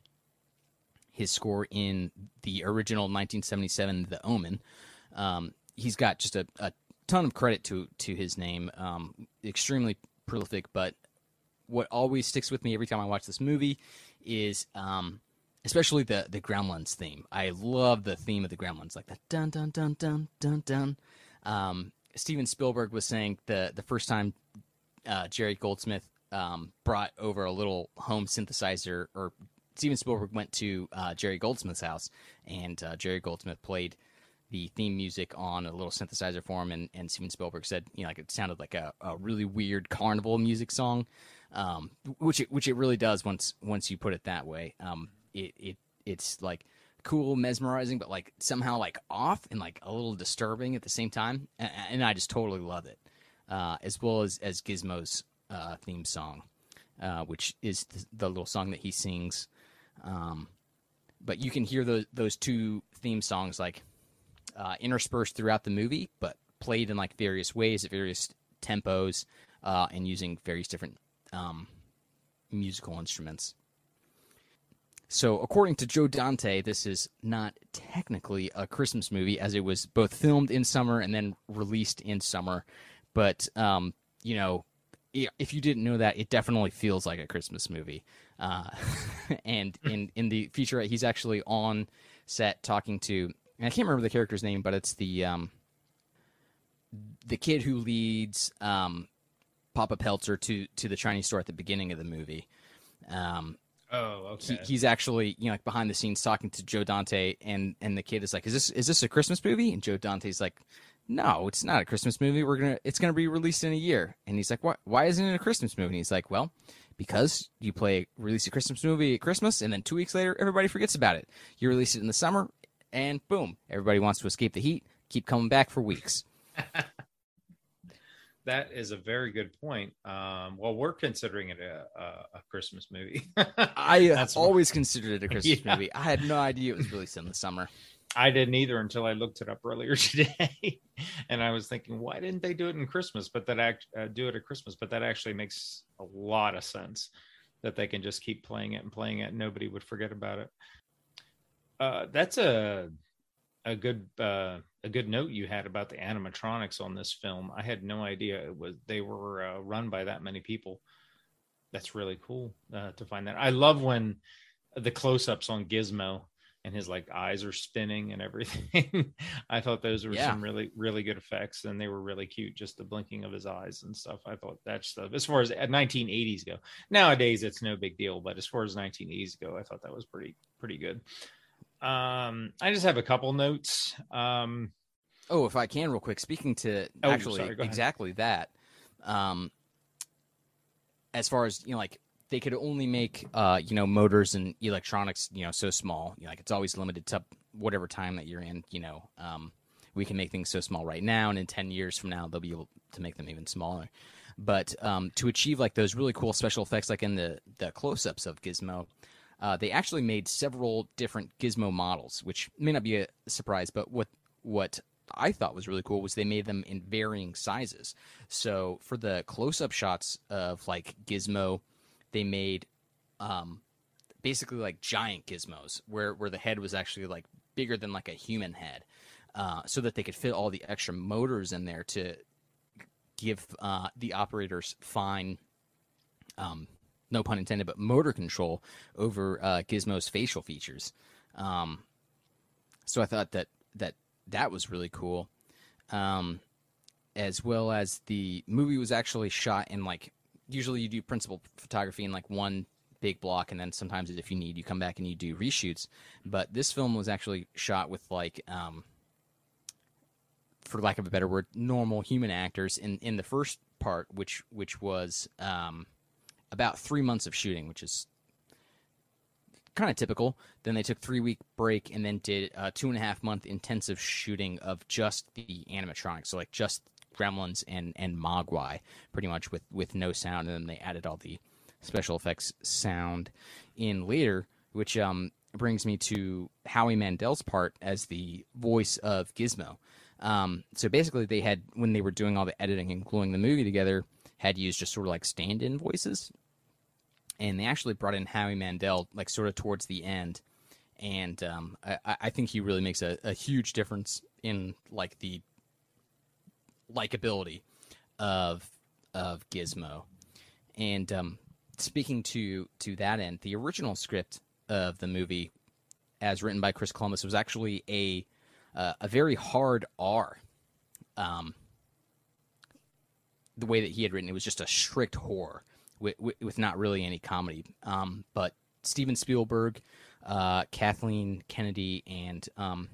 his score in the original 1977 The Omen. Um, he's got just a, a, ton of credit to to his name. Um, extremely prolific, but what always sticks with me every time I watch this movie is um, especially the the Gremlins theme. I love the theme of the Gremlins, like the dun dun dun dun dun dun. Um, Steven Spielberg was saying the the first time uh, Jerry Goldsmith um, brought over a little home synthesizer, or Steven Spielberg went to uh, Jerry Goldsmith's house, and uh, Jerry Goldsmith played the theme music on a little synthesizer for him, and, and Steven Spielberg said, you know, like it sounded like a, a really weird carnival music song, um, which it, which it really does once once you put it that way. Um, it, it it's like cool, mesmerizing, but like somehow like off and like a little disturbing at the same time, and, and I just totally love it, uh, as well as as Gizmo's uh, theme song, uh, which is the, the, little song that he sings. Um, but you can hear those those two theme songs like uh, interspersed throughout the movie, but played in like various ways at various tempos uh, and using various different um, musical instruments. So, according to Joe Dante, this is not technically a Christmas movie, as it was both filmed in summer and then released in summer. But, um, you know, if you didn't know that, it definitely feels like a Christmas movie. Uh, [laughs] and in in the feature, he's actually on set talking to, I can't remember the character's name, but it's the um, the kid who leads um, Papa Peltzer to to the Chinese store at the beginning of the movie. Um, oh, okay. He, he's actually you know like behind the scenes talking to Joe Dante, and and the kid is like, "Is this is this a Christmas movie?" And Joe Dante's like, no, it's not a Christmas movie. We're gonna, it's gonna be released in a year. And he's like, why, why isn't it a Christmas movie? And he's like, well, because you play release a Christmas movie at Christmas, and then two weeks later, everybody forgets about it. You release it in the summer, and boom, everybody wants to escape the heat, keep coming back for weeks. [laughs] that is a very good point. Um, well, we're considering it a, a, a Christmas movie. [laughs] I always considered it a Christmas [laughs] yeah. movie. I had no idea it was released in the summer. I didn't either until I looked it up earlier [laughs] today, and I was thinking, why didn't they do it in Christmas? But that act uh, do it at Christmas, but that actually makes a lot of sense that they can just keep playing it and playing it, and nobody would forget about it. Uh, that's a a good uh, a good note you had about the animatronics on this film. I had no idea it was they were uh, run by that many people. That's really cool uh, to find that. I love when the close-ups on Gizmo and his like eyes are spinning and everything. [laughs] I thought those were yeah. some really really good effects, and they were really cute. Just the blinking of his eyes and stuff. I thought that stuff. As far as 1980s go, nowadays it's no big deal, but as far as 1980s go, I thought that was pretty pretty good. Um, I just have a couple notes. Um, oh, if I can, real quick. Speaking to oh, actually sorry, exactly that. Um, as far as you know, like they could only make uh, you know motors and electronics you know so small you know, like it's always limited to whatever time that you're in you know um, we can make things so small right now and in 10 years from now they'll be able to make them even smaller but um, to achieve like those really cool special effects like in the the close-ups of gizmo uh, they actually made several different gizmo models which may not be a surprise but what what I thought was really cool was they made them in varying sizes. So for the close-up shots of like Gizmo they made um, basically like giant gizmos where where the head was actually like bigger than like a human head, uh, so that they could fit all the extra motors in there to give uh, the operators fine, um, no pun intended, but motor control over uh, Gizmo's facial features. Um, so I thought that that that was really cool. Um, as well as the movie was actually shot in like usually you do principal photography in like one big block and then sometimes if you need you come back and you do reshoots but this film was actually shot with like um, for lack of a better word normal human actors in in the first part which which was um, about three months of shooting which is kind of typical. Then they took three week break and then did a two and a half month intensive shooting of just the animatronics, so like just Gremlins and and Mogwai, pretty much with with no sound, and then they added all the special effects sound in later, which um brings me to Howie Mandel's part as the voice of Gizmo. Um, so basically, they had when they were doing all the editing and gluing the movie together, had used just sort of like stand-in voices, and they actually brought in Howie Mandel like sort of towards the end, and um, I, I, think he really makes a, a, huge difference in like the likability of of Gizmo, and um, speaking to to that end, the original script of the movie, as written by Chris Columbus, was actually a uh, a very hard R. Um, the way that he had written it was just a strict horror with, with, not really any comedy. Um, but Steven Spielberg, uh, Kathleen Kennedy, and um,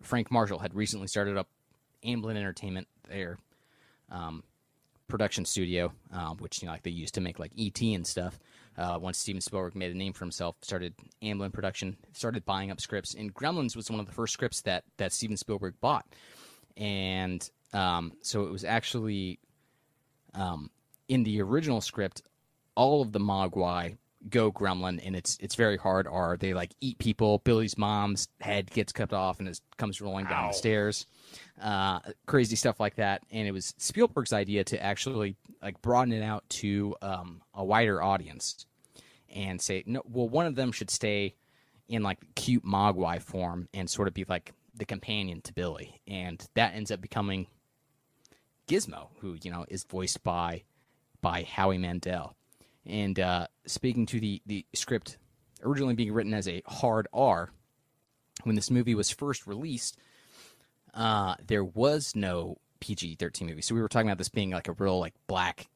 Frank Marshall had recently started up Amblin Entertainment, their um, production studio, uh, which you know, like they used to make like ET and stuff. Uh, once Steven Spielberg made a name for himself, started Amblin Production, started buying up scripts, and Gremlins was one of the first scripts that that Steven Spielberg bought, and um, so it was actually um, in the original script, all of the Mogwai go Gremlin, and it's it's very hard. Are they like eat people? Billy's mom's head gets cut off and it comes rolling down Ow. the stairs. Uh, crazy stuff like that. And it was Spielberg's idea to actually like broaden it out to um, a wider audience and say, no, well, one of them should stay in like cute Mogwai form and sort of be like the companion to Billy. And that ends up becoming Gizmo, who, you know, is voiced by by Howie Mandel. And uh, speaking to the, the script originally being written as a hard R, when this movie was first released, uh, there was no PG thirteen movie. So we were talking about this being like a real like black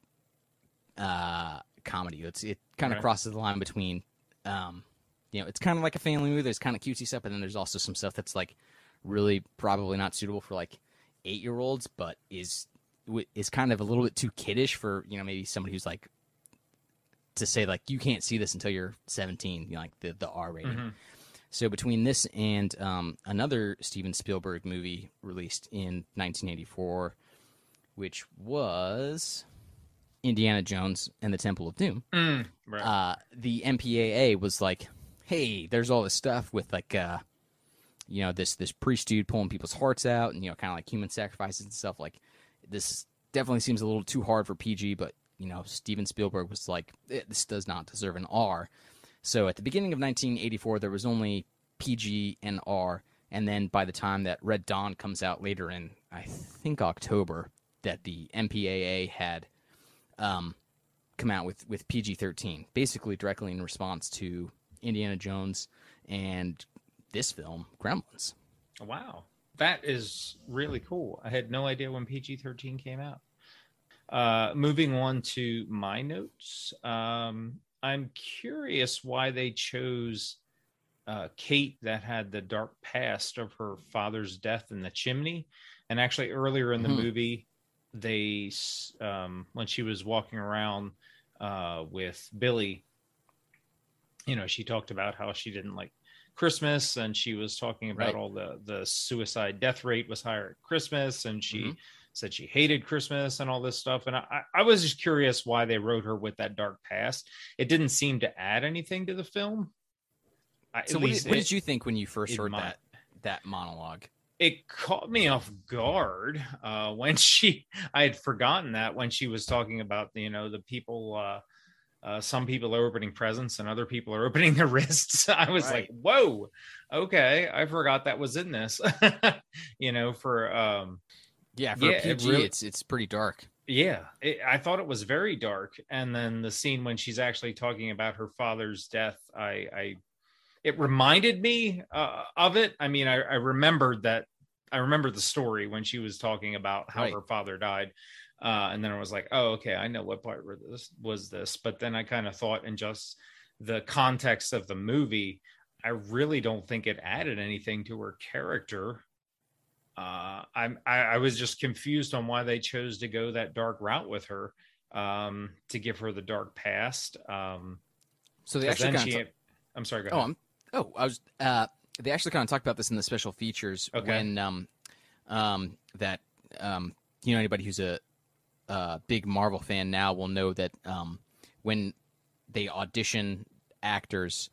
uh, comedy. It's it kind of right. crosses the line between um, you know, it's kind of like a family movie. There's kind of cutesy stuff, and then there's also some stuff that's like really probably not suitable for like eight year olds, but is is kind of a little bit too kiddish for you know maybe somebody who's like to say like you can't see this until you're 17, you know, like the the R rating. Mm-hmm. So between this and um, another Steven Spielberg movie released in 1984, which was Indiana Jones and the Temple of Doom, mm, right. uh, the MPAA was like, "Hey, there's all this stuff with like, uh, you know, this this priest dude pulling people's hearts out, and you know, kind of like human sacrifices and stuff. Like, this definitely seems a little too hard for PG, but you know, Steven Spielberg was like, eh, this does not deserve an R." So at the beginning of 1984, there was only PG and R, and then by the time that Red Dawn comes out later in, I think October, that the MPAA had um, come out with with PG-13, basically directly in response to Indiana Jones and this film, Gremlins. Wow, that is really cool. I had no idea when PG-13 came out. Uh, moving on to my notes. Um, I'm curious why they chose uh, Kate that had the dark past of her father's death in the chimney. And actually, earlier in the mm-hmm. movie, they um, when she was walking around uh, with Billy, you know, she talked about how she didn't like Christmas, and she was talking about right. all the the suicide death rate was higher at Christmas, and she. Mm-hmm said she hated Christmas and all this stuff. And I, I was just curious why they wrote her with that dark past. It didn't seem to add anything to the film. So what did, what did, you think when you first heard my, that that monologue? It caught me off guard uh, when [laughs] she. I had forgotten that when she was talking about you know the people. Uh, uh, some people are opening presents and other people are [laughs] opening their wrists. [laughs] I was right. like, "Whoa, okay, I forgot that was in this." you know, for um, yeah, for yeah, PG, it really, it's it's pretty dark. Yeah, it, I thought it was very dark, and then the scene when she's actually talking about her father's death, I, I it reminded me uh, of it. I mean, I, I remembered that. I remember the story when she was talking about how right. her father died, uh, and then I was like, "Oh, okay, I know what part this was this." But then I kind of thought, in just the context of the movie, I really don't think it added anything to her character uh, I'm I, I, was just confused on why they chose to go that dark route with her um, to give her the dark past. Um, so they actually kind she, I'm sorry. Go oh, I'm Oh, I was. Uh, they actually kind of talked about this in the special features Okay. when um, um, that um, you know anybody who's a, uh big Marvel fan now will know that um, when they audition actors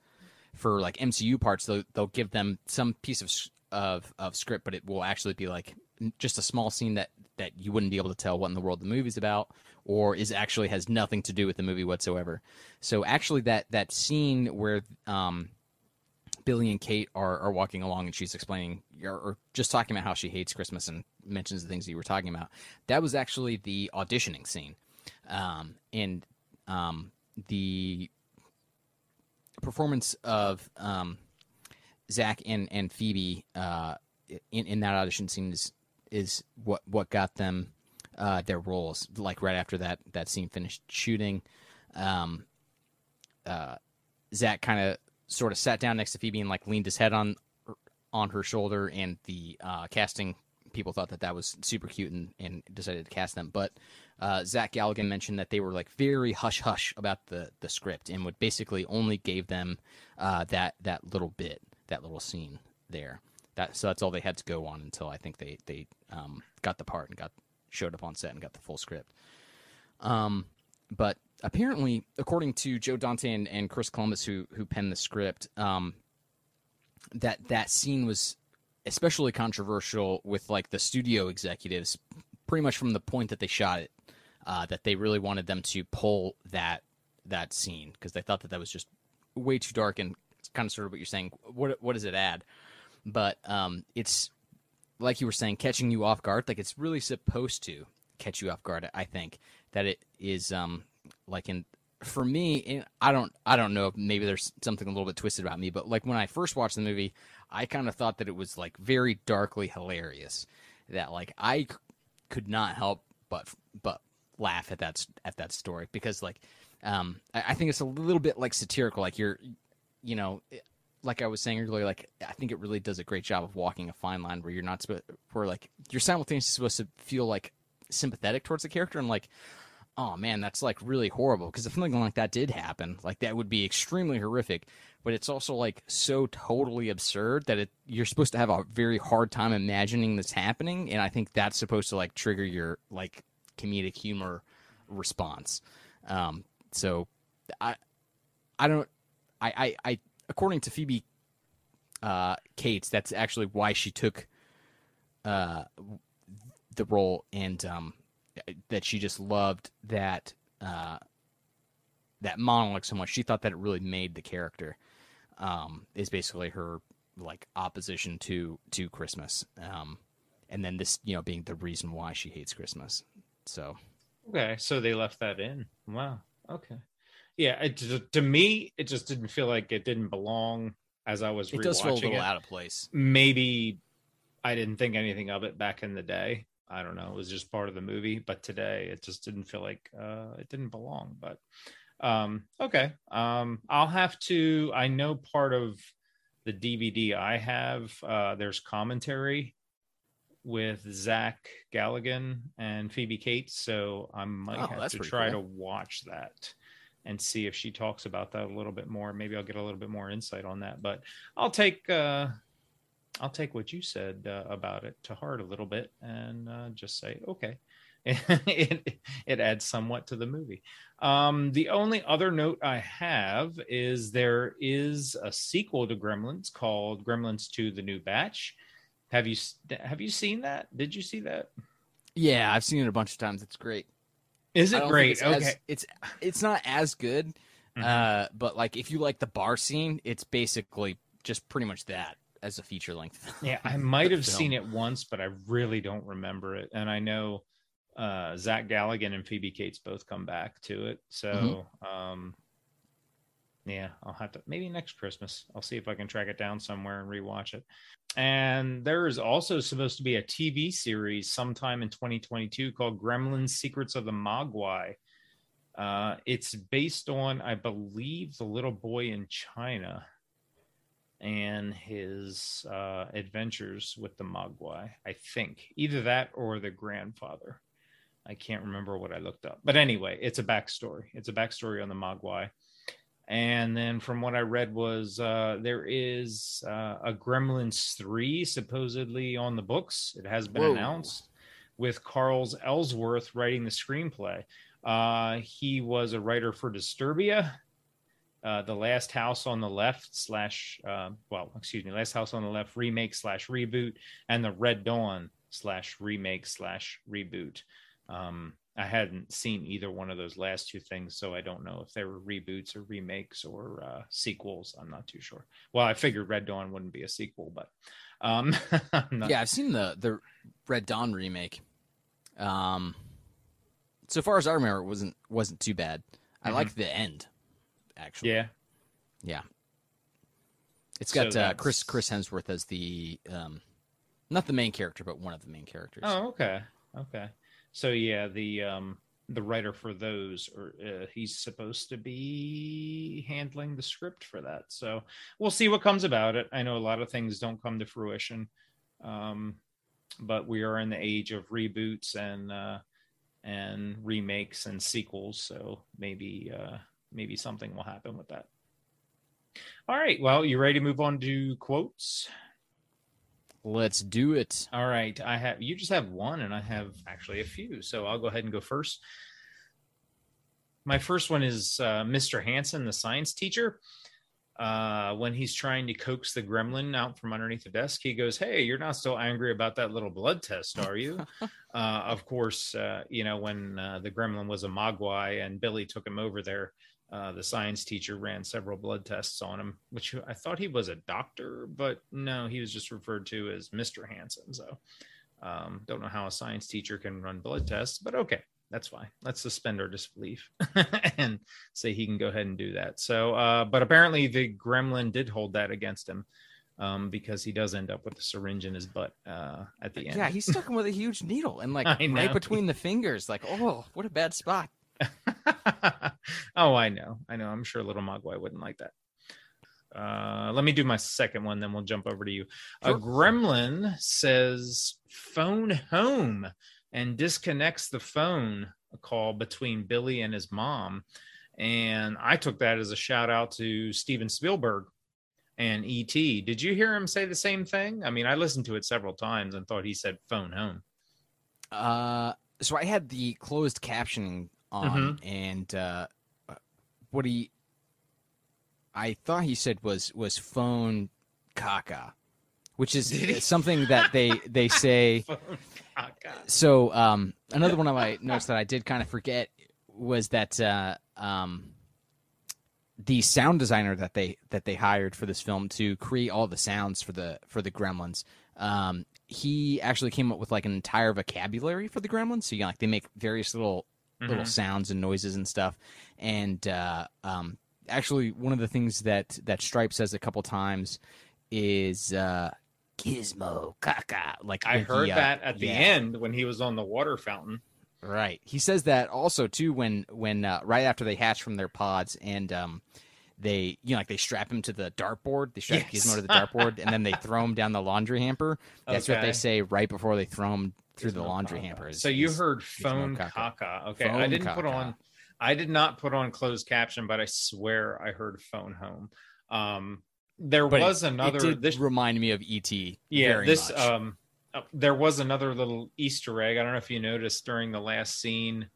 for like MCU parts, they'll, they'll give them some piece of of of script, but it will actually be like just a small scene that that you wouldn't be able to tell what in the world the movie's about, or is actually has nothing to do with the movie whatsoever. So actually, that that scene where um, Billy and Kate are, are walking along and she's explaining or, or just talking about how she hates Christmas and mentions the things you were talking about. That was actually the auditioning scene. Um, and um, the performance of um, Zach and, and Phoebe uh, in, in that audition scene is, is what, what got them uh, their roles. Like right after that, that scene finished shooting, um, uh, Zach kind of sort of sat down next to Phoebe and like leaned his head on on her shoulder, and the uh, casting people thought that that was super cute and, and decided to cast them. But uh, Zach Galligan mentioned that they were like very hush hush about the the script and would basically only gave them uh, that that little bit, that little scene there. That so that's all they had to go on until I think they they um, got the part and got showed up on set and got the full script. Um, but apparently, according to Joe Dante and, and Chris Columbus, who who penned the script, um, that that scene was especially controversial with like the studio executives, pretty much from the point that they shot it, uh, that they really wanted them to pull that that scene because they thought that that was just way too dark and kind of sort of what you're saying. What what does it add? But um, it's like you were saying, catching you off guard. Like it's really supposed to catch you off guard. I think that it is um like in for me i don't i don't know if maybe there's something a little bit twisted about me but like when i first watched the movie i kind of thought that it was like very darkly hilarious that like i c- could not help but but laugh at that at that story because like um i, I think it's a little bit like satirical like you're you know like i was saying earlier like i think it really does a great job of walking a fine line where you're not supposed where like you're simultaneously supposed to feel like sympathetic towards the character and like oh man, that's like really horrible. Because if something like that did happen, like that would be extremely horrific. But it's also like so totally absurd that it you're supposed to have a very hard time imagining this happening, and I think that's supposed to like trigger your like comedic humor response. Um, so I I don't I I, I according to Phoebe uh, Cates, that's actually why she took uh, the role and um, that she just loved that uh, that monologue so much. She thought that it really made the character. Um, is basically her like opposition to to Christmas, um, and then this you know being the reason why she hates Christmas. So Okay, so they left that in. Wow. Okay. Yeah, it just, to me, it just didn't feel like it didn't belong as I was it does feel a little it. out of place. Maybe I didn't think anything of it back in the day. I don't know. It was just part of the movie, but today it just didn't feel like uh, it didn't belong. But um, okay, um, I'll have to. I know part of the DVD I have. Uh, there's commentary with Zach Galligan and Phoebe Cates, so I might Oh, have to try cool. to watch that and see if she talks about that a little bit more. Maybe I'll get a little bit more insight on that. But I'll take uh, I'll take what you said uh, about it to heart a little bit and uh, just say okay. [laughs] it it adds somewhat to the movie. Um, the only other note I have is there is a sequel to Gremlins called Gremlins 2: The New Batch. Have you have you seen that? Did you see that? Yeah, I've seen it a bunch of times. It's great. Is it great? It's Okay. as, it's it's not as good, Mhm. uh, but like if you like the bar scene, it's basically just pretty much that as a feature length. [laughs] Yeah, I might have film. seen it once, but I really don't remember it. And I know uh, Zach Galligan and Phoebe Cates both come back to it. So, um, yeah, I'll have to maybe next Christmas. I'll see if I can track it down somewhere and rewatch it. And there is also supposed to be a TV series sometime in 2022 called Gremlins Secrets of the Mogwai. Uh, it's based on, I believe, the little boy in China and his uh, adventures with the Mogwai. I think either that or the grandfather. I can't remember what I looked up, but anyway, it's a backstory. It's a backstory on the Mogwai. And then from what I read was uh, there is uh, a Gremlins three supposedly on the books. It has been Whoa. announced with Carl's Ellsworth writing the screenplay. Uh, he was a writer for Disturbia, uh, The Last House on the Left slash uh, well, excuse me, Last House on the Left remake slash reboot, and the Red Dawn slash remake slash reboot. Um, I hadn't seen either one of those last two things, so I don't know if they were reboots or remakes or uh, sequels. I'm not too sure. Well, I figured Red Dawn wouldn't be a sequel, but um, [laughs] not- Yeah, I've seen the the Red Dawn remake. Um, so far as I remember, it wasn't wasn't too bad. I Mhm. like the end, actually. yeah, yeah. It's got uh, Chris Chris Hemsworth as the um, not the main character, but one of the main characters. Oh, okay, okay. So yeah, the um the writer for those, or uh, he's supposed to be handling the script for that. So we'll see what comes about it. I know a lot of things don't come to fruition, um, but we are in the age of reboots and uh, and remakes and sequels. So maybe uh, maybe something will happen with that. All right. Well, you ready to move on to quotes? Let's do it. All right, I have you just have one, and I have actually a few, so I'll go ahead and go first. My first one is uh, Mr. Hanson, the science teacher. Uh, when he's trying to coax the gremlin out from underneath the desk, he goes, "Hey, you're not still angry about that little blood test, are you?" [laughs] uh, of course, uh, you know when uh, the gremlin was a mogwai and Billy took him over there. Uh, the science teacher ran several blood tests on him, which I thought he was a doctor, but no, he was just referred to as Mr. Hanson. So, um, don't know how a science teacher can run blood tests, but okay, that's fine. Let's suspend our disbelief [laughs] and say he can go ahead and do that. So, uh, but apparently the gremlin did hold that against him um, because he does end up with a syringe in his butt uh, at the end. Yeah, he's stuck him with a huge needle and like [laughs] right between the fingers. Like, oh, what a bad spot. [laughs] oh, I know. I know. I'm sure little Mogwai wouldn't like that. Uh, let me do my second one, then we'll jump over to you. A Sure. gremlin says phone home and disconnects the phone call between Billy and his mom. And I took that as a shout out to Steven Spielberg and E.T. Did you hear him say the same thing? I mean, I listened to it several times and thought he said phone home. Uh, so I had the closed captioning on, and uh, what he, I thought he said was was phone caca, which is something that they they [laughs] say. Phone. So um, another one of my notes that I did kind of forget was that uh, um, the sound designer that they that they hired for this film to create all the sounds for the for the Gremlins. Um, he actually came up with like an entire vocabulary for the Gremlins. So you know, like they make various little little Mhm. sounds and noises and stuff. And uh, um, actually, one of the things that that Stripe says a couple times is uh, "gizmo caca." Like I heard he, uh, that at the yeah. end when he was on the water fountain. Right. He says that also too when when uh, right after they hatch from their pods and um they you know like they strap him to the dartboard. They strap Yes. Gizmo to the [laughs] dartboard and then they throw him down the laundry hamper. That's what they say right before they throw him through the Gizmo laundry caca. hamper. is- So you is- heard phone caca. caca. Okay, I didn't put on. I did not put on closed caption, but I swear I heard phone home. Um, there but it- was another. It did this remind me of ET. yeah, very this much. um, uh, there was another little Easter egg. I don't know if you noticed during the last scene.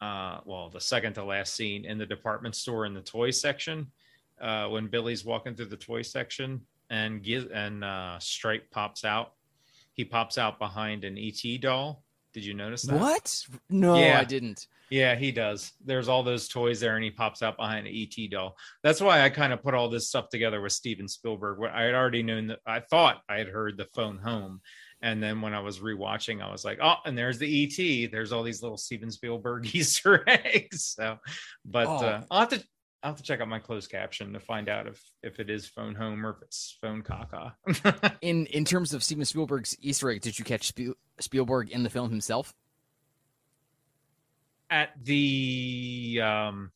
Uh, well, the second to last scene in the department store in the toy section, uh, when Billy's walking through the toy section and Giz- and uh, Stripe pops out. He pops out behind an ET doll. Did you notice that? what? No, Yeah. I didn't. Yeah, he does. There's all those toys there, and he pops out behind an ET doll. That's why I kind of put all this stuff together with Steven Spielberg. Where I had already known that I thought I had heard the phone home, and then when I was rewatching, I was like, oh, and there's the ET. There's all these little Steven Spielberg [laughs] Easter eggs. So, but Oh. uh, I'll have to I'll have to check out my closed caption to find out if if it is phone home or if it's phone caca. [laughs] In in terms of Steven Spielberg's Easter egg, did you catch Spiel- Spielberg in the film himself? At the um,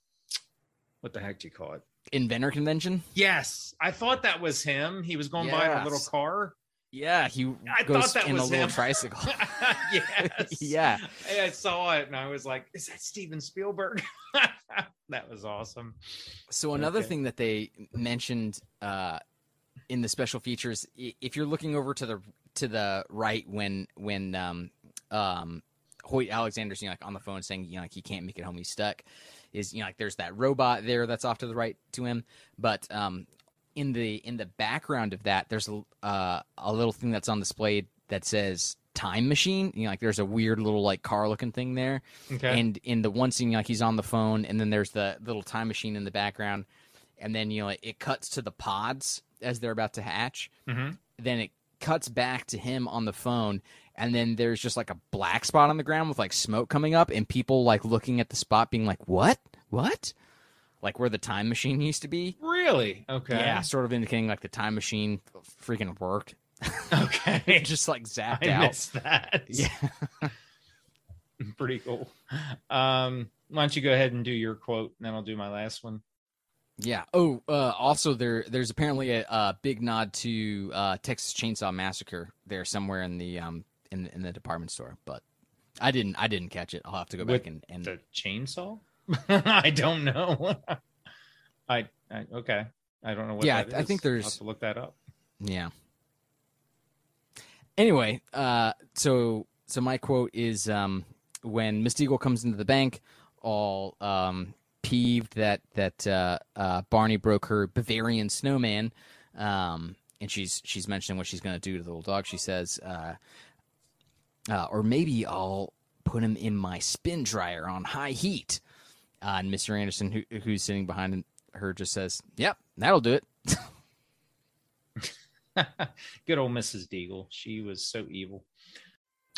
what the heck do you call it? Inventor convention? Yes, I thought that was him. He was going by in a little car. Yeah, he I goes thought that in was a little him. tricycle. [laughs] yes. [laughs] Yeah. I saw it and I was like, is that Steven Spielberg? That was awesome. So another Okay. thing that they mentioned uh, in the special features, if you're looking over to the to the right when when um, um, Hoyt Alexander's you know, like on the phone saying you know like he can't make it home, he's stuck, is you know like there's that robot there that's off to the right to him, but um, in the in the background of that, there's a uh, a little thing that's on display that says time machine. You know like there's a weird little like car looking thing there. Okay. And in the one scene, like he's on the phone, and then there's the little time machine in the background, and then you know it cuts to the pods as they're about to hatch. hmm Then it cuts back to him on the phone, and then there's just like a black spot on the ground with like smoke coming up, and people like looking at the spot, being like, "What? What?" Like where the time machine used to be. Really? Okay. Yeah, sort of indicating like the time machine freaking worked. [laughs] Okay. Just like zapped I out. missed that. [laughs] Yeah. [laughs] Pretty cool. Um, why don't you go ahead and do your quote, and then I'll do my last one. Yeah. Oh, uh, also there there's apparently a, a big nod to uh, Texas Chainsaw Massacre there somewhere in the um in the, in the department store, but I didn't I didn't catch it. I'll have to go back and, and The chainsaw? I don't know. I, I okay. I don't know what. Yeah, that I- I think I'll there's- have to look that up. yeah. Anyway, uh, so so my quote is um when Miss Deagle comes into the bank, all um peeved that that uh, uh, Barney broke her Bavarian snowman, um, and she's she's mentioning what she's going to do to the little dog. She says, uh, uh, or maybe I'll put him in my spin dryer on high heat. Uh, and Mr. Anderson, who, who's sitting behind her, just says, "Yep, that'll do it." [laughs] [laughs] Good old Mrs. Deagle. She was so evil.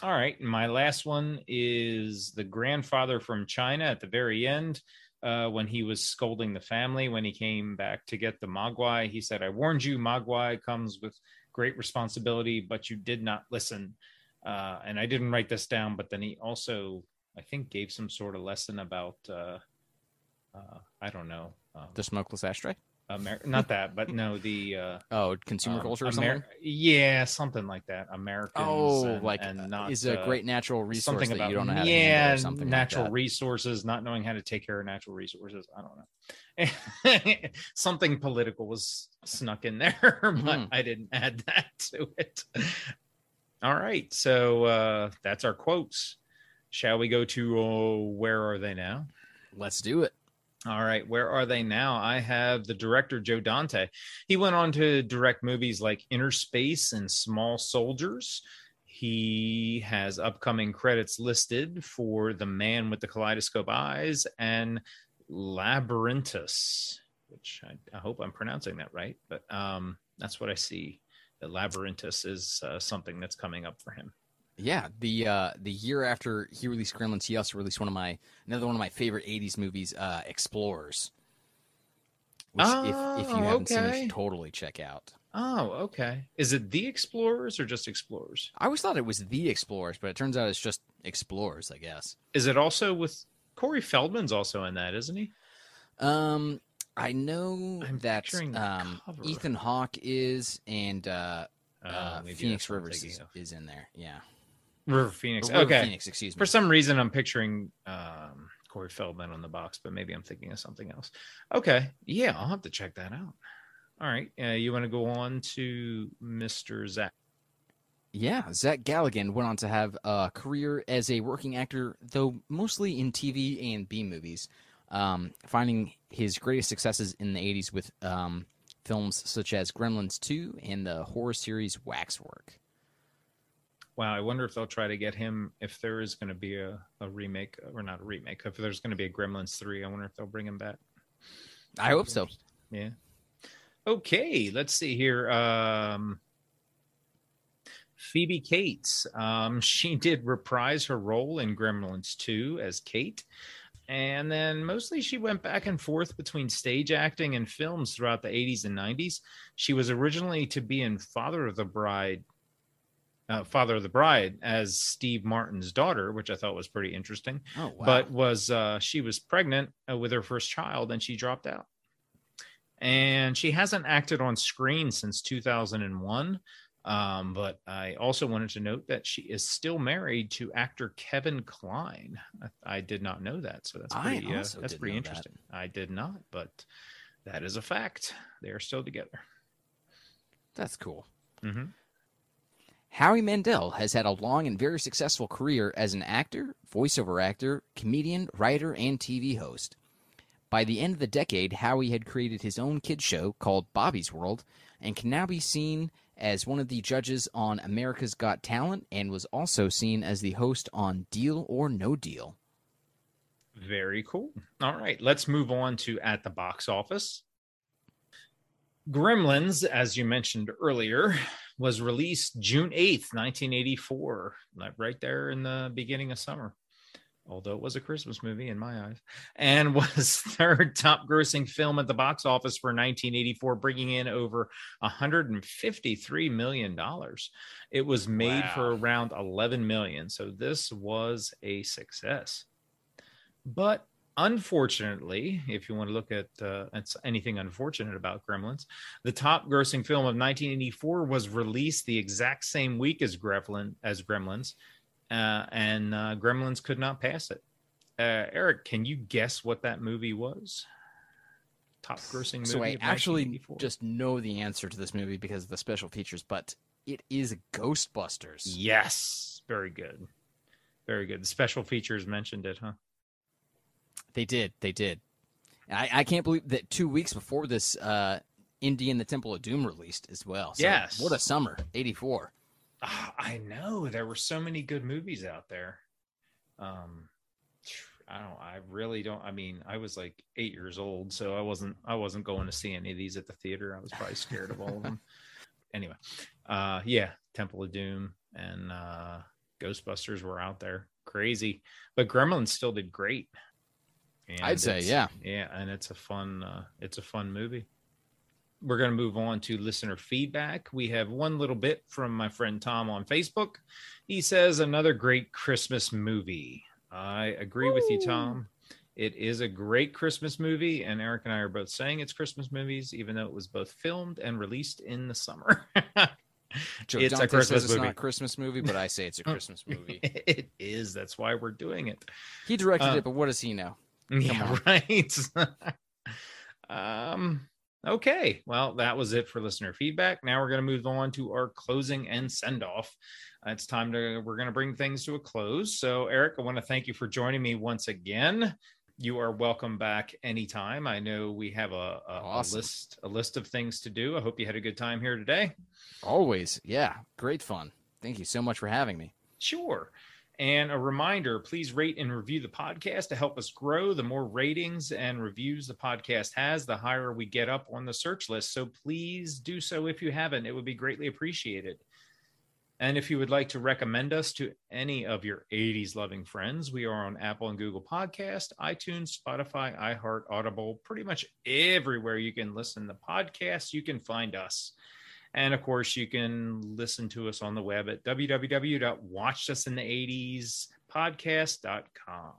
All right. My last one is the grandfather from China at the very end. Uh, when he was scolding the family when he came back to get the Mogwai, he said, I warned you, Mogwai comes with great responsibility, but you did not listen. Uh, and I didn't write this down, but then he also, I think, gave some sort of lesson about, uh, uh, I don't know, um, the smokeless ashtray. Amer- not that, but no, the uh, Oh, consumer um, culture or Amer- something. Yeah, something like that. Americans. Oh, and, like and uh, not is a uh, great natural resource something that about you don't know how to yeah, handle something natural like resources, not knowing how to take care of natural resources. I don't know. [laughs] something political was snuck in there, [laughs] but Mhm. I didn't add that to it. All right, so uh, that's our quotes. Shall we go to oh, where are they now? Let's do it. All right, where are they now? I have the director Joe Dante. He went on to direct movies like Innerspace and Small Soldiers. He has upcoming credits listed for The Man with the Kaleidoscope Eyes and Labyrinthus, which I, I hope I'm pronouncing that right, but um, that's what I see. That Labyrinthus is uh, something that's coming up for him. Yeah, the uh, the year after he released Gremlins, he also released one of my another one of my favorite '80s movies, uh, Explorers. Which, if, if you Oh, haven't seen it, you totally check out. Oh, okay. Is it The Explorers or just Explorers? I always thought it was The Explorers, but it turns out it's just Explorers, I guess. Is it also with Corey Feldman's also in that, isn't he? Um, I know I'm that um. Ethan Hawke is, and uh, Uh, uh, Phoenix that's what I'm Rivers is, is in there. Yeah, River Phoenix. River okay. Phoenix, excuse me. For some reason, I'm picturing um, Corey Feldman on the box, but maybe I'm thinking of something else. Okay. Yeah, I'll have to check that out. All right. Uh, you want to go on to Mr. Zach? Yeah, Zach Galligan went on to have a career as a working actor, though mostly in TV and B movies, um, finding his greatest successes in the 80s with um, films such as Gremlins 2 and the horror series Waxwork. Wow. I wonder if they'll try to get him, if there is going to be a, a remake, or not a remake, if there's going to be a Gremlins 3, I wonder if they'll bring him back. I hope so. Yeah. Okay, let's see here. Um Phoebe Cates. Um [laughs] she did reprise her role in Gremlins 2 as Kate. And then mostly she went back and forth between stage acting and films throughout the 80s and 90s. She was originally to be in Father of the Bride uh, Father of the Bride as Steve Martin's daughter, which I thought was pretty interesting Oh, wow. but was uh, she was pregnant uh, with her first child and she dropped out and she hasn't acted on screen since 2001 Um, but I also wanted to note that she is still married to actor Kevin Kline. I, I did not know that, so that's pretty. Uh, that's pretty know that. interesting. I did not, but that is a fact. They are still together. That's cool. hmm Howie Mandel has had a long and very successful career as an actor, voiceover actor, comedian, writer, and TV host. By the end of the decade, Howie had created his own kids show called Bobby's World and can now be seen as one of the judges on America's Got Talent and was also seen as the host on Deal or No Deal. Very cool. All right, let's move on to at the box office. Gremlins, as you mentioned earlier, was released June 8th, 1984, right there in the beginning of summer. Although it was a Christmas movie in my eyes, and [laughs] was third top grossing film at the box office for 1984, bringing in over 153 million dollars. It was made Wow. for around 11 million, so this was a success. But unfortunately, if you want to look at uh, anything unfortunate about Gremlins, the top grossing film of 1984 was released the exact same week as Gremlin as Gremlins, uh, and uh, Gremlins could not pass it. Uh, Eric, can you guess what that movie was? Top grossing movie. So I actually just know the answer to this movie because of the special features, but it is Ghostbusters. yes, very good, very good. The special features mentioned it, huh? They did. They did. I, I can't believe that two weeks before this, uh, Indie and the Temple of Doom released as well. So Yes. What a summer. 84. Ah, I know there were so many good movies out there. Um, I don't. I really don't. I mean, I was like eight years old, so I wasn't. I wasn't going to see any of these at the theater. I was probably scared of all of them. [laughs] Anyway, uh, yeah, Temple of Doom and uh, Ghostbusters were out there, crazy, but Gremlins still did great. And I'd say, yeah. yeah, and it's a fun. Uh, it's a fun movie we're going to move on to listener feedback. We have one little bit from my friend Tom on Facebook. He says, Another great Christmas movie. I agree with you, Tom. It is a great Christmas movie, and Eric and I are both saying it's Christmas movies, even though it was both filmed and released in the summer. [laughs] Joe It's a Dante Christmas says it's movie. not a Christmas movie, but I say it's a Christmas [laughs] movie. it is. That's why we're doing it. He directed Uh, it, but what does he know? [laughs] Yeah, right. [laughs] um okay. Well, that was it for listener feedback. Now we're going to move on to our closing and send off. It's time to we're going to bring things to a close. So, Eric, I want to thank you for joining me once again. You are welcome back anytime. I know we have a, a, a list a list of things to do. I hope you had a good time here today. Always. Yeah. Great fun. Thank you so much for having me. Sure. And a reminder please rate and review the podcast to help us grow. The more ratings and reviews the podcast has, the higher we get up on the search list. So please do so if you haven't. It would be greatly appreciated. And if you would like to recommend us to any of your 80s loving friends, we are on Apple and Google Podcast, iTunes, Spotify, iHeart, Audible, pretty much everywhere you can listen to podcasts, you can find us. And of course, you can listen to us on the web at www.watcheditinthe80spodcast.com.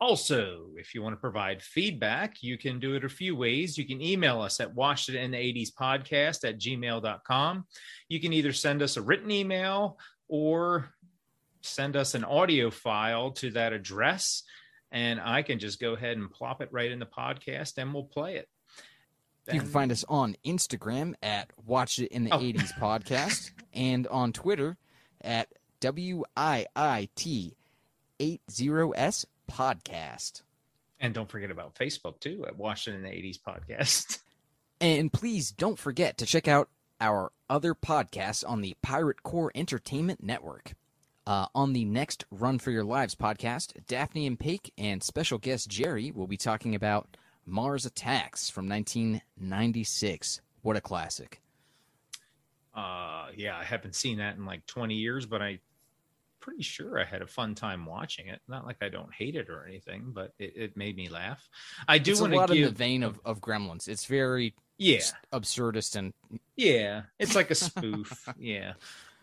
Also, if you want to provide feedback, you can do it a few ways. You can email us at watchedin the80spodcast at gmail.com. You can either send us a written email or send us an audio file to that address, and I can just go ahead and plop it right in the podcast and we'll play it. You can find us on Instagram at Watch It in the Oh. 80s Podcast [laughs] and on Twitter at WIIT 80S Podcast. And don't forget about Facebook too at Watched It in the 80s podcast. [laughs] And please don't forget to check out our other podcasts on the Pirate Core Entertainment Network. Uh, on the next Run for Your Lives podcast, Daphne and Paik and special guest Jerry will be talking about Mars Attacks from 1996. What a classic. Uh yeah, I haven't seen that in like 20 years, but I pretty sure I had a fun time watching it. Not like I don't hate it or anything, but it, it made me laugh. I do want lot to in the give vein of, of Gremlins. It's very yeah, absurdist and yeah. It's like a spoof. [laughs] yeah.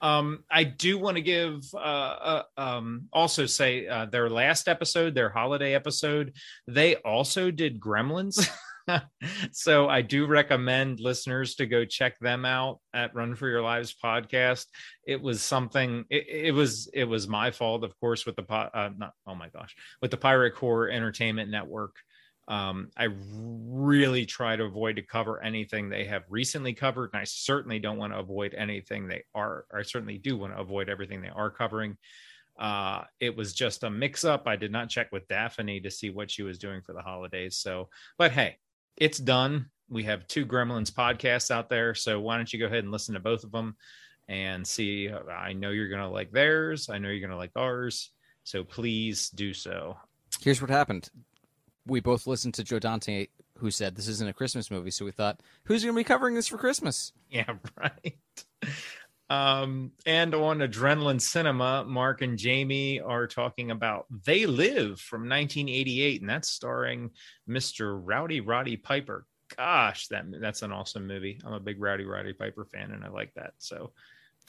Um, I do want to give uh, uh um also say uh their last episode, their holiday episode, they also did Gremlins. [laughs] so I do recommend listeners to go check them out at Run for Your Lives podcast. It was something. It, it was it was my fault, of course, with the uh, not. Oh my gosh, with the Pirate Core Entertainment Network. Um, I really try to avoid to cover anything they have recently covered, and I certainly don't want to avoid anything they are. I certainly do want to avoid everything they are covering. Uh, it was just a mix up. I did not check with Daphne to see what she was doing for the holidays. So, but hey, it's done. We have two Gremlins podcasts out there. So why don't you go ahead and listen to both of them and see? I know you're going to like theirs. I know you're going to like ours. So please do so. Here's what happened. We both listened to Joe Dante, who said this isn't a Christmas movie. So we thought, who's going to be covering this for Christmas? Yeah, [laughs] right. Um, and on Adrenaline Cinema, Mark and Jamie are talking about They Live from 1988, and that's starring Mr. Rowdy Roddy Piper. Gosh, that that's an awesome movie. I'm a big Rowdy Roddy Piper fan, and I like that. So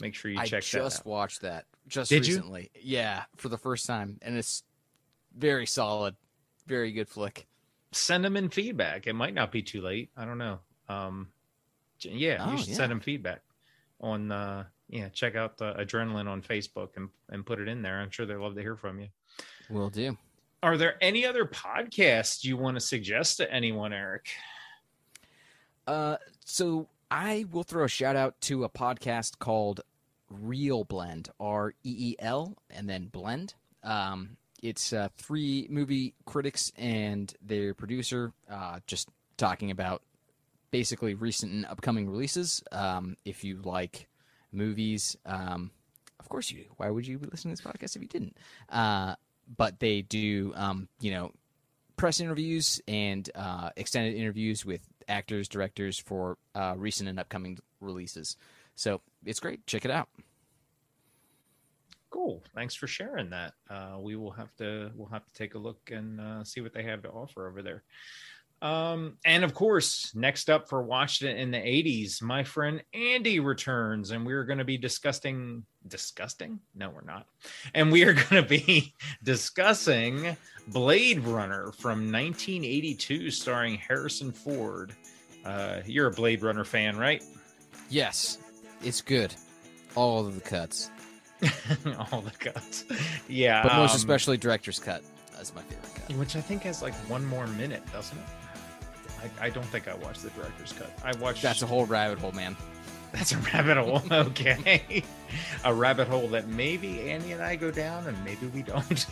make sure you check I that. just watched that just Did recently. You? Yeah, for the first time, and it's very solid, very good flick. Send them in feedback. It might not be too late. I don't know. Um, yeah, oh, you should yeah. send them feedback on uh yeah check out the adrenaline on facebook and and put it in there i'm sure they'd love to hear from you will do are there any other podcasts you want to suggest to anyone eric uh so i will throw a shout out to a podcast called Reel blend r-e-e-l and then blend um it's uh, three movie critics and their producer uh, just talking about basically recent and upcoming releases. Um, if you like movies, um, of course you do. Why would you be listening to this podcast if you didn't? Uh, but they do, um, you know, press interviews and uh, extended interviews with actors, directors for uh, recent and upcoming releases. So it's great. Check it out. Cool. Thanks for sharing that. Uh, we will have to we'll have to take a look and uh, see what they have to offer over there. Um, and of course, next up for Watched It in the 80s, my friend Andy returns, and we're going to be discussing, disgusting? No, we're not. And we are [laughs] going to be discussing Blade Runner from 1982, starring Harrison Ford. Uh, you're a Blade Runner fan, right? Yes, it's good. All of the cuts. [laughs] All the cuts. Yeah. But most um, especially director's cut. That's my favorite cut. Which I think has like one more minute, doesn't it? I, I don't think I watched the director's cut. I watched. That's a whole rabbit hole, man. [laughs] That's a rabbit hole. [laughs] Okay, a rabbit hole that maybe Andy and I go down, and maybe we don't.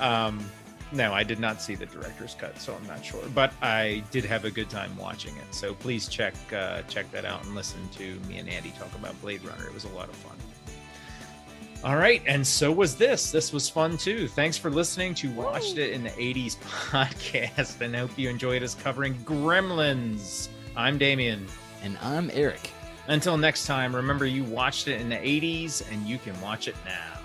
um, no, I did not see the director's cut, so I'm not sure. But I did have a good time watching it. So please check uh, check that out and listen to me and Andy talk about Blade Runner. It was a lot of fun. All right, and so was this. This was fun too. Thanks for listening to Watched It in the 80s [laughs] podcast, and I hope you enjoyed us covering Gremlins. I'm Damien. And I'm Eric. Until next time, remember you watched it in the 80s, and you can watch it now.